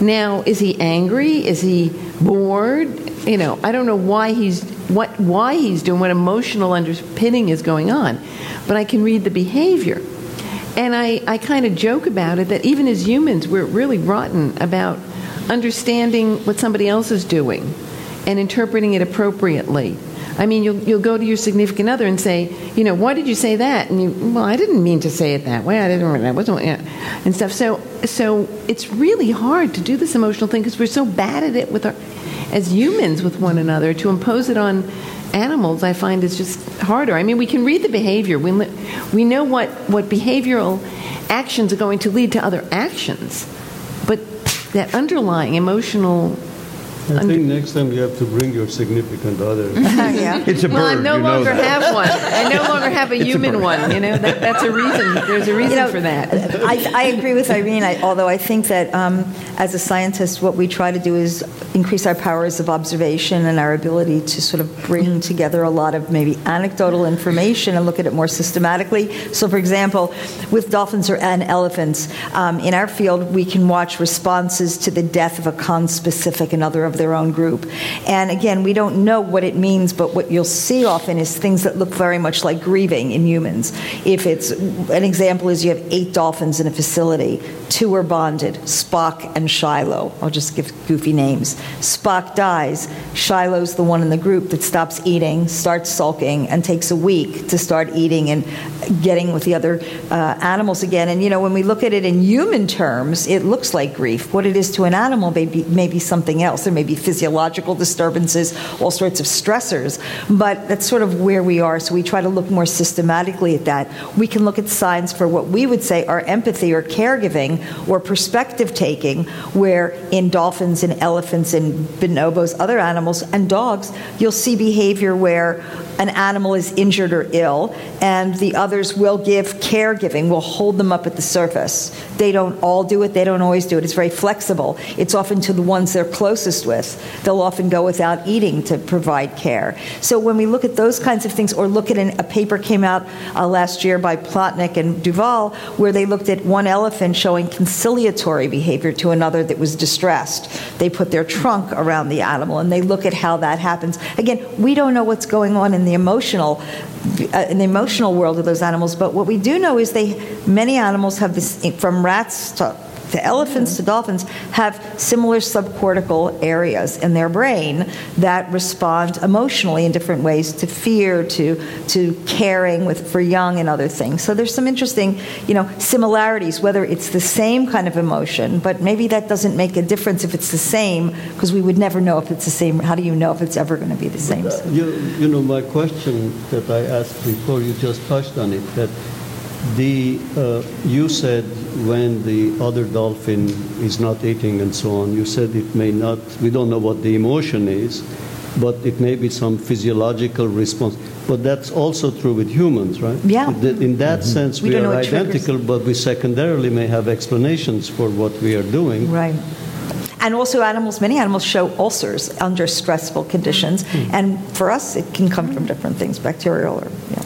Speaker 6: Now, is he angry? Is he bored? You know, I don't know why he's what why he's doing what emotional underpinning is going on, but I can read the behavior. And I, I kind of joke about it that even as humans, we're really rotten about understanding what somebody else is doing and interpreting it appropriately. I mean, you'll, you'll go to your significant other and say, you know, why did you say that? And you, well, I didn't mean to say it that way. I didn't, that wasn't, yeah, and stuff. So, so it's really hard to do this emotional thing because we're so bad at it with our, as humans with one another. To impose it on animals, I find is just harder. I mean, we can read the behavior. We, we know what, what behavioral actions are going to lead to other actions, but that underlying emotional
Speaker 2: I think next time you have to bring your significant other.
Speaker 4: yeah.
Speaker 5: It's a
Speaker 6: well, I no
Speaker 5: you know
Speaker 6: longer
Speaker 5: that.
Speaker 6: have one. I no longer have a human one. You know, that, that's a reason. There's a reason
Speaker 4: You know,
Speaker 6: for that.
Speaker 4: I, I agree with Irene, I, although I think that um, as a scientist, what we try to do is increase our powers of observation and our ability to sort of bring together a lot of maybe anecdotal information and look at it more systematically. So, for example, with dolphins or, and elephants, um, in our field, we can watch responses to the death of a conspecific, another of their own group. And again, we don't know what it means, but what you'll see often is things that look very much like grieving in humans. If it's an example is you have eight dolphins in a facility, two are bonded, Spock and Shiloh. I'll just give goofy names. Spock dies. Shiloh's the one in the group that stops eating, starts sulking, and takes a week to start eating and getting with the other uh, animals again. And you know, when we look at it in human terms, it looks like grief. What it is to an animal may be, may be something else. There may be physiological disturbances, all sorts of stressors, but that's sort of where we are. So we try to look more systematically at that. We can look at signs for what we would say are empathy or caregiving, or perspective taking, where in dolphins and elephants and bonobos, other animals, and dogs, you'll see behavior where an animal is injured or ill, and the others will give caregiving, will hold them up at the surface. They don't all do it, they don't always do it. It's very flexible. It's often to the ones they're closest with. They'll often go without eating to provide care. So when we look at those kinds of things, or look at an, a paper came out uh, last year by Plotnik and de Waal, where they looked at one elephant showing conciliatory behavior to another that was distressed. They put their trunk around the animal, and they look at how that happens. Again, we don't know what's going on in the emotional uh, in the emotional world of those animals. But what we do know is they many animals have this from rats to to elephants to dolphins have similar subcortical areas in their brain that respond emotionally in different ways to fear to to caring with for young and other things. So there's some interesting you know similarities whether it's the same kind of emotion but maybe that doesn't make a difference if it's the same because we would never know if it's the same. How do you know if it's ever going to be the same?
Speaker 2: Uh, you, you know my question that i asked before you just touched on it that the uh, you said when the other dolphin is not eating and so on, you said it may not. We don't know what the emotion is, but it may be some physiological response. But that's also true with humans, right?
Speaker 4: Yeah.
Speaker 2: In that mm-hmm. sense, we, we are identical, triggers. but we secondarily may have explanations for what we are doing.
Speaker 4: Right. And also, animals, many animals show ulcers under stressful conditions. Mm-hmm. And for us, it can come from different things, bacterial or, yeah.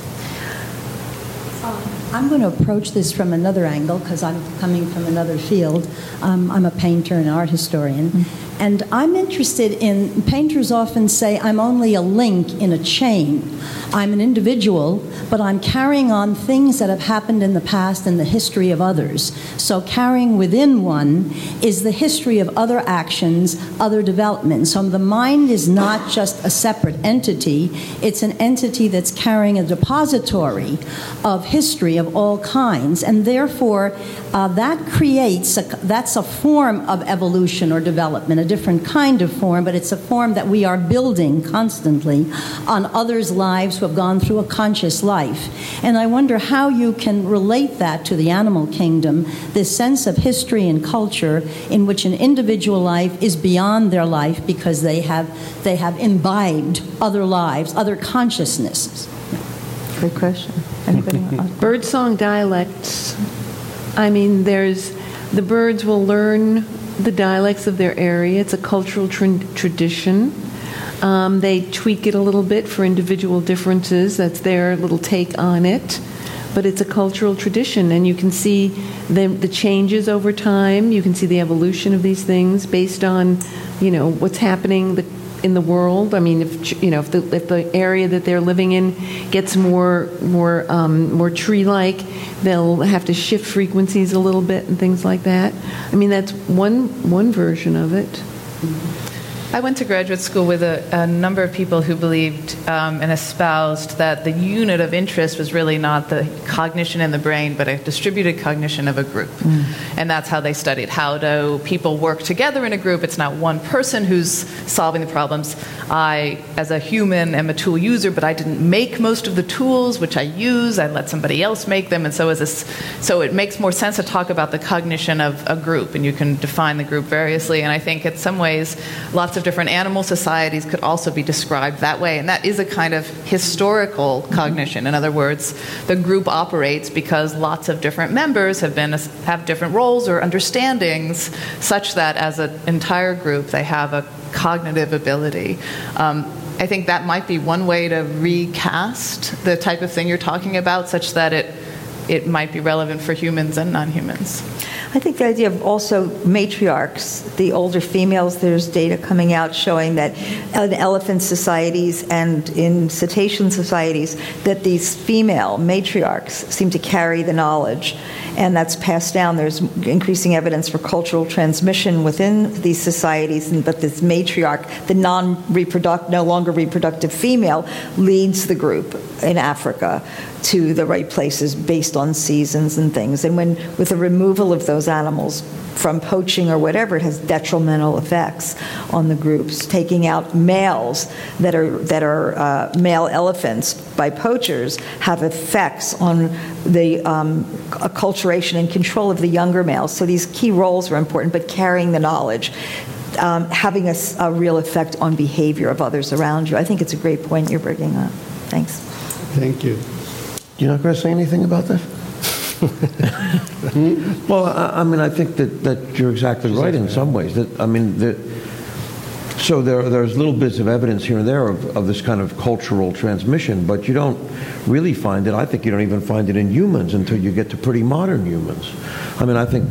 Speaker 13: I'm going to approach this from another angle because I'm coming from another field. Um, I'm a painter and art historian. Mm-hmm. And I'm interested in, painters often say, I'm only a link in a chain. I'm an individual, but I'm carrying on things that have happened in the past and the history of others. So, carrying within one is the history of other actions, other developments. So, the mind is not just a separate entity, it's an entity that's carrying a depository of history of all kinds. And therefore, uh, that creates, a, that's a form of evolution or development, different kind of form, but it's a form that we are building constantly on others' lives who have gone through a conscious life. And I wonder how you can relate that to the animal kingdom, this sense of history and culture in which an individual life is beyond their life because they have, they have imbibed other lives, other consciousnesses.
Speaker 4: Great question. Anybody?
Speaker 6: Birdsong dialects. I mean, there's the birds will learn the dialects of their area. It's a cultural tra- tradition. Um, they tweak it a little bit for individual differences. That's their little take on it. But it's a cultural tradition, and you can see the, the changes over time. You can see the evolution of these things based on, you know, what's happening, the in the world. I mean, if you know, if the if the area that they're living in gets more more um, more tree-like, they'll have to shift frequencies a little bit and things like that. I mean, that's one one version of it.
Speaker 7: I went to graduate school with a, a number of people who believed um, and espoused that the unit of interest was really not the cognition in the brain, but a distributed cognition of a group. Mm. And that's how they studied. How do people work together in a group? It's not one person who's solving the problems. I, as a human, am a tool user, but I didn't make most of the tools which I use. I let somebody else make them. And so, as a, so it makes more sense to talk about the cognition of a group, and you can define the group variously. And I think, in some ways, lots of of different animal societies could also be described that way. And that is a kind of historical cognition. In other words, the group operates because lots of different members have, been, have different roles or understandings, such that as an entire group they have a cognitive ability. Um, I think that might be one way to recast the type of thing you're talking about, such that it, it might be relevant for humans and non humans.
Speaker 4: I think the idea of also matriarchs, the older females, there's data coming out showing that in elephant societies and in cetacean societies, that these female matriarchs seem to carry the knowledge and that's passed down. There's increasing evidence for cultural transmission within these societies, but this matriarch, the non-reproductive, no longer reproductive female, leads the group in Africa to the right places based on seasons and things. And when with the removal of those those animals from poaching or whatever, it has detrimental effects on the groups. Taking out males that are that are uh, male elephants by poachers have effects on the um, acculturation and control of the younger males. So these key roles are important, but carrying the knowledge. Um, having a real effect on behavior of others around you. I think it's a great point you're bringing up. Thanks.
Speaker 2: Thank you.
Speaker 5: You're not going to say anything about that? well, I, I mean, I think that, that you're exactly right in some ways. That I mean, the, so there, there's little bits of evidence here and there of, of this kind of cultural transmission, but you don't really find it. I think you don't even find it in humans until you get to pretty modern humans. I mean, I think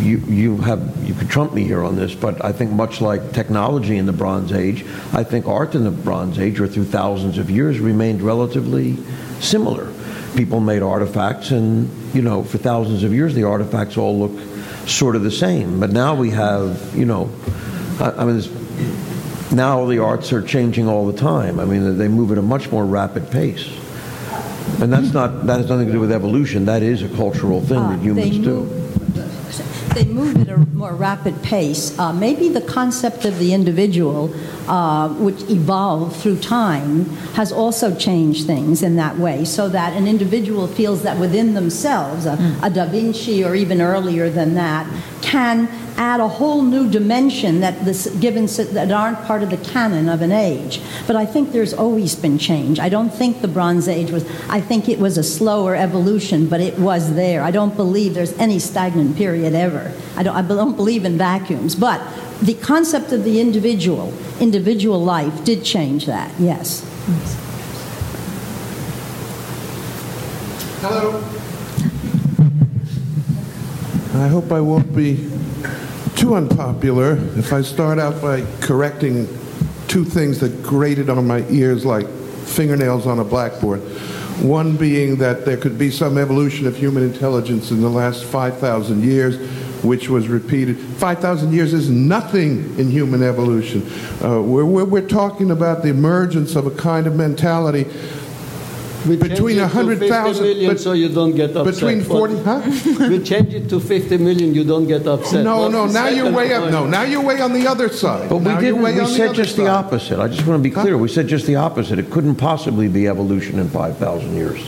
Speaker 5: you, you have you could trump me here on this, but I think much like technology in the Bronze Age, I think art in the Bronze Age or through thousands of years remained relatively similar. People made artifacts, and you know, for thousands of years, the artifacts all look sort of the same. But now we have, you know, I, I mean, now the arts are changing all the time. I mean, they move at a much more rapid pace. And that's not that has nothing to do with evolution. That is a cultural thing
Speaker 13: Ah,
Speaker 5: that humans
Speaker 13: they
Speaker 5: do.
Speaker 13: They move at a more rapid pace. Uh, maybe the concept of the individual, uh, which evolved through time, has also changed things in that way, so that an individual feels that within themselves, a, a Da Vinci or even earlier than that, can add a whole new dimension that this given that aren't part of the canon of an age. But I think there's always been change. I don't think the Bronze Age was. I think it was a slower evolution, but it was there. I don't believe there's any stagnant period ever. I don't. I don't believe in vacuums, but. The concept of the individual, individual life, did change that, yes.
Speaker 14: Hello. I hope I won't be too unpopular if I start out by correcting two things that grated on my ears like fingernails on a blackboard. One being that there could be some evolution of human intelligence in the last 5,000 years, which was repeated. 5,000 years is nothing in human evolution. Uh, we're, we're, we're talking about the emergence of a kind of mentality
Speaker 2: We
Speaker 14: between
Speaker 2: change it to 50
Speaker 14: 100,000
Speaker 2: million
Speaker 14: but-
Speaker 2: so you don't get upset.
Speaker 14: between 40 huh?
Speaker 2: we change it to 50 million, you don't get upset.
Speaker 14: No,
Speaker 2: What's
Speaker 14: no, now you're
Speaker 2: second
Speaker 14: way up. No, now you're way on the other side.
Speaker 5: But we
Speaker 14: Now you're
Speaker 5: didn't. We
Speaker 14: on the
Speaker 5: said
Speaker 14: other
Speaker 5: just the opposite. I just want to be clear. We said just the opposite. It couldn't possibly be evolution in 5,000 years.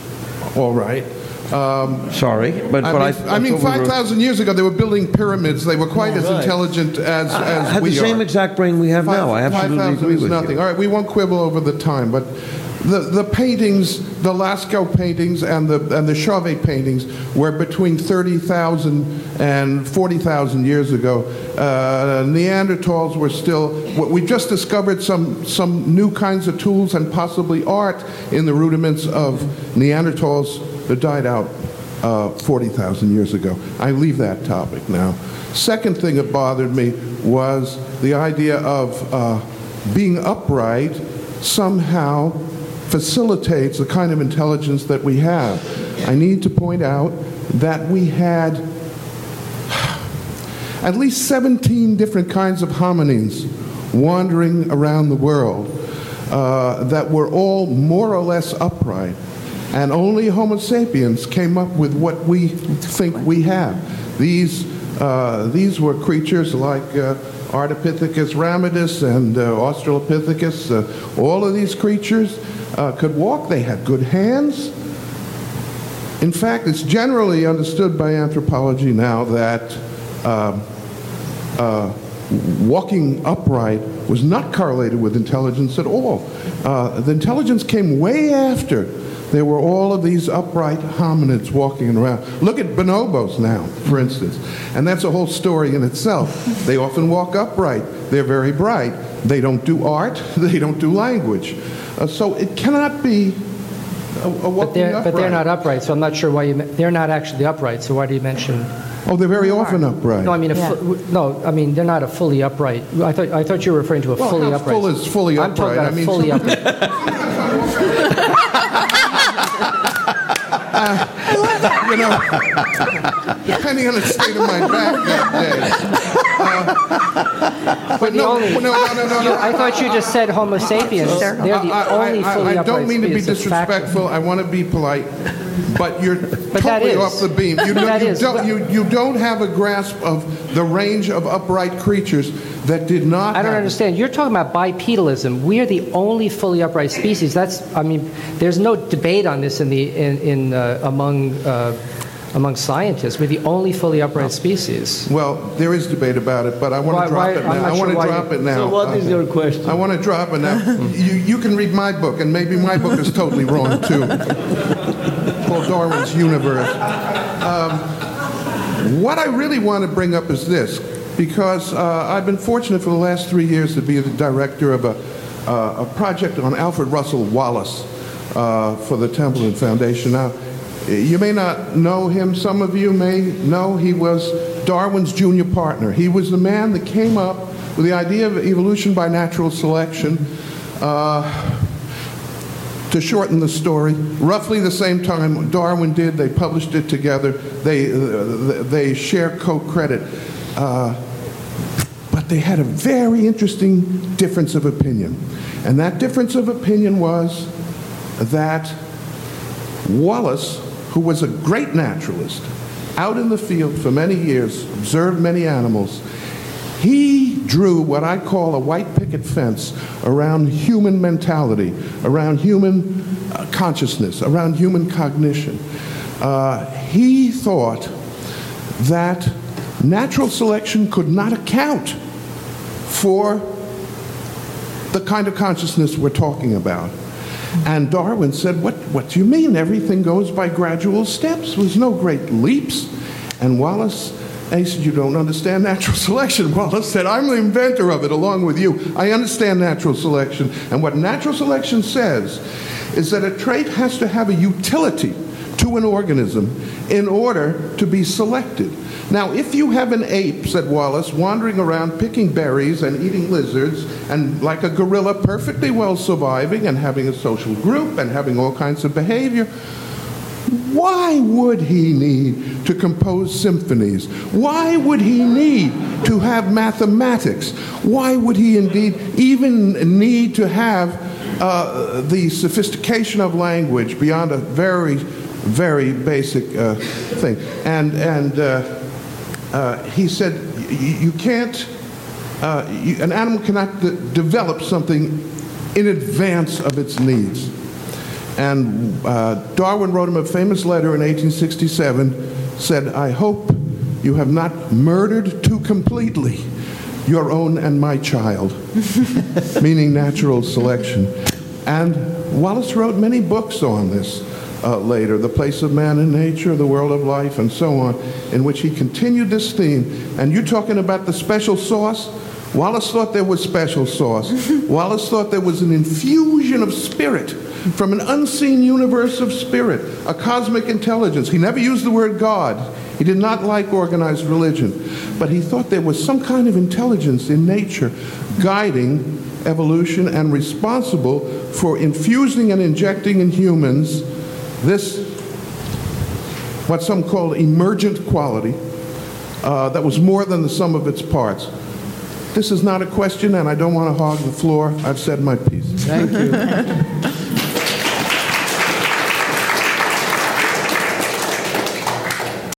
Speaker 14: All right. Um,
Speaker 5: Sorry, but,
Speaker 14: I
Speaker 5: but
Speaker 14: mean,
Speaker 5: I,
Speaker 14: I mean,
Speaker 5: thought we
Speaker 14: 5,000 years ago, they were building pyramids. They were quite as
Speaker 5: Right.
Speaker 14: intelligent as,
Speaker 5: I- I had
Speaker 14: we
Speaker 5: the same
Speaker 14: are.
Speaker 5: exact brain we have now. I absolutely
Speaker 14: 5,000
Speaker 5: agree
Speaker 14: is
Speaker 5: with
Speaker 14: nothing.
Speaker 5: you.
Speaker 14: All right, we won't quibble over the time, but the, the paintings, the Lascaux paintings and the, and the Chauvet paintings were between 30,000 and 40,000 years ago. Uh, Neanderthals were still, we just discovered some, some new kinds of tools and possibly art in the rudiments of Neanderthals that died out uh, 40,000 years ago. I leave that topic now. Second thing that bothered me was the idea of uh, being upright somehow facilitates the kind of intelligence that we have. I need to point out that we had at least 17 different kinds of hominins wandering around the world uh, that were all more or less upright. And only Homo sapiens came up with what we think we have. These, uh, these were creatures like uh, Ardipithecus ramidus and uh, Australopithecus. Uh, all of these creatures uh, could walk. They had good hands. In fact, it's generally understood by anthropology now that um, uh, walking upright was not correlated with intelligence at all. Uh, the intelligence came way after there were all of these upright hominids walking around. Look at bonobos now, for instance. And that's a whole story in itself. They often walk upright. They're very bright. They don't do art. They don't do language. Uh, so it cannot be a, a
Speaker 8: But they're,
Speaker 14: upright.
Speaker 8: but they're not upright, so I'm not sure why you, they're not actually upright, so why do you mention?
Speaker 14: Oh, they're very often upright.
Speaker 8: No, I mean, a fu- no, I mean, they're not a fully upright. I thought, I thought you were referring to a
Speaker 14: Well,
Speaker 8: fully
Speaker 14: how
Speaker 8: upright.
Speaker 14: full is fully
Speaker 8: I'm talking
Speaker 14: upright?
Speaker 8: about
Speaker 14: I mean,
Speaker 8: a fully
Speaker 14: some-
Speaker 8: upright.
Speaker 14: you know, depending on the state of my back that day. Uh, but no, no, no, no, no, no.
Speaker 8: I thought you just said Homo sapiens. They're the
Speaker 14: I- I-
Speaker 8: only
Speaker 14: I-
Speaker 8: fully
Speaker 14: I
Speaker 8: upright
Speaker 14: don't mean to be
Speaker 8: species. It's factual.
Speaker 14: disrespectful. I want to be polite, but you're
Speaker 8: that
Speaker 14: totally off the beam. You don't, you, don't, you, you don't have a grasp of the range of upright creatures that did not.
Speaker 8: I don't
Speaker 14: have-
Speaker 8: understand. You're talking about bipedalism. We're the only fully upright species. That's, I mean, there's no debate on this in the in, in uh, among uh, among scientists. We're the only fully upright species.
Speaker 14: Well, there is debate about it, but I want
Speaker 8: Why-
Speaker 14: to drop
Speaker 8: why-
Speaker 14: it now.
Speaker 8: not
Speaker 14: I
Speaker 8: sure
Speaker 14: want to drop
Speaker 8: you-
Speaker 14: it now.
Speaker 2: So what is
Speaker 14: Uh,
Speaker 2: your question?
Speaker 14: I want to drop it now. you, you can read my book, and maybe my book is totally wrong too. Paul Darwin's Universe. Um, what I really want to bring up is this, because uh, I've been fortunate for the last three years to be the director of a, uh, a project on Alfred Russel Wallace uh, for the Templeton Foundation. Now, you may not know him. Some of you may know he was Darwin's junior partner. He was the man that came up with the idea of evolution by natural selection. Uh, to shorten the story, roughly the same time Darwin did, they published it together. They, uh, they share co-credit. Uh, but they had a very interesting difference of opinion. And that difference of opinion was that Wallace, who was a great naturalist, out in the field for many years, observed many animals, he drew what I call a white picket fence around human mentality, around human uh, consciousness, around human cognition. Uh, he thought that natural selection could not account for the kind of consciousness we're talking about. And Darwin said, what, what do you mean? Everything goes by gradual steps. There's no great leaps. And Wallace, and he said, You don't understand natural selection. Wallace said, I'm the inventor of it along with you. I understand natural selection. And what natural selection says is that a trait has to have a utility to an organism in order to be selected. Now, if you have an ape, said Wallace, wandering around picking berries and eating lizards, and like a gorilla, perfectly well surviving and having a social group and having all kinds of behavior, why would he need to compose symphonies? Why would he need to have mathematics? Why would he indeed even need to have uh, the sophistication of language beyond a very, very basic uh, thing? And, and uh, uh, he said, "Y- you can't, uh, you, an animal cannot de- develop something in advance of its needs. And uh, Darwin wrote him a famous letter in 1867, said, I hope you have not murdered too completely your own and my child, meaning natural selection. And Wallace wrote many books on this uh, later, The Place of Man in Nature, The World of Life, and so on, in which he continued this theme. And you're talking about the special sauce? Wallace thought there was special sauce. Wallace thought there was an infusion of spirit from an unseen universe of spirit, a cosmic intelligence. He never used the word God. He did not like organized religion. But he thought there was some kind of intelligence in nature guiding evolution and responsible for infusing and injecting in humans this, what some call emergent quality, uh, that was more than the sum of its parts. This is not a question, and I don't want to hog the floor. I've said my piece.
Speaker 2: Thank you.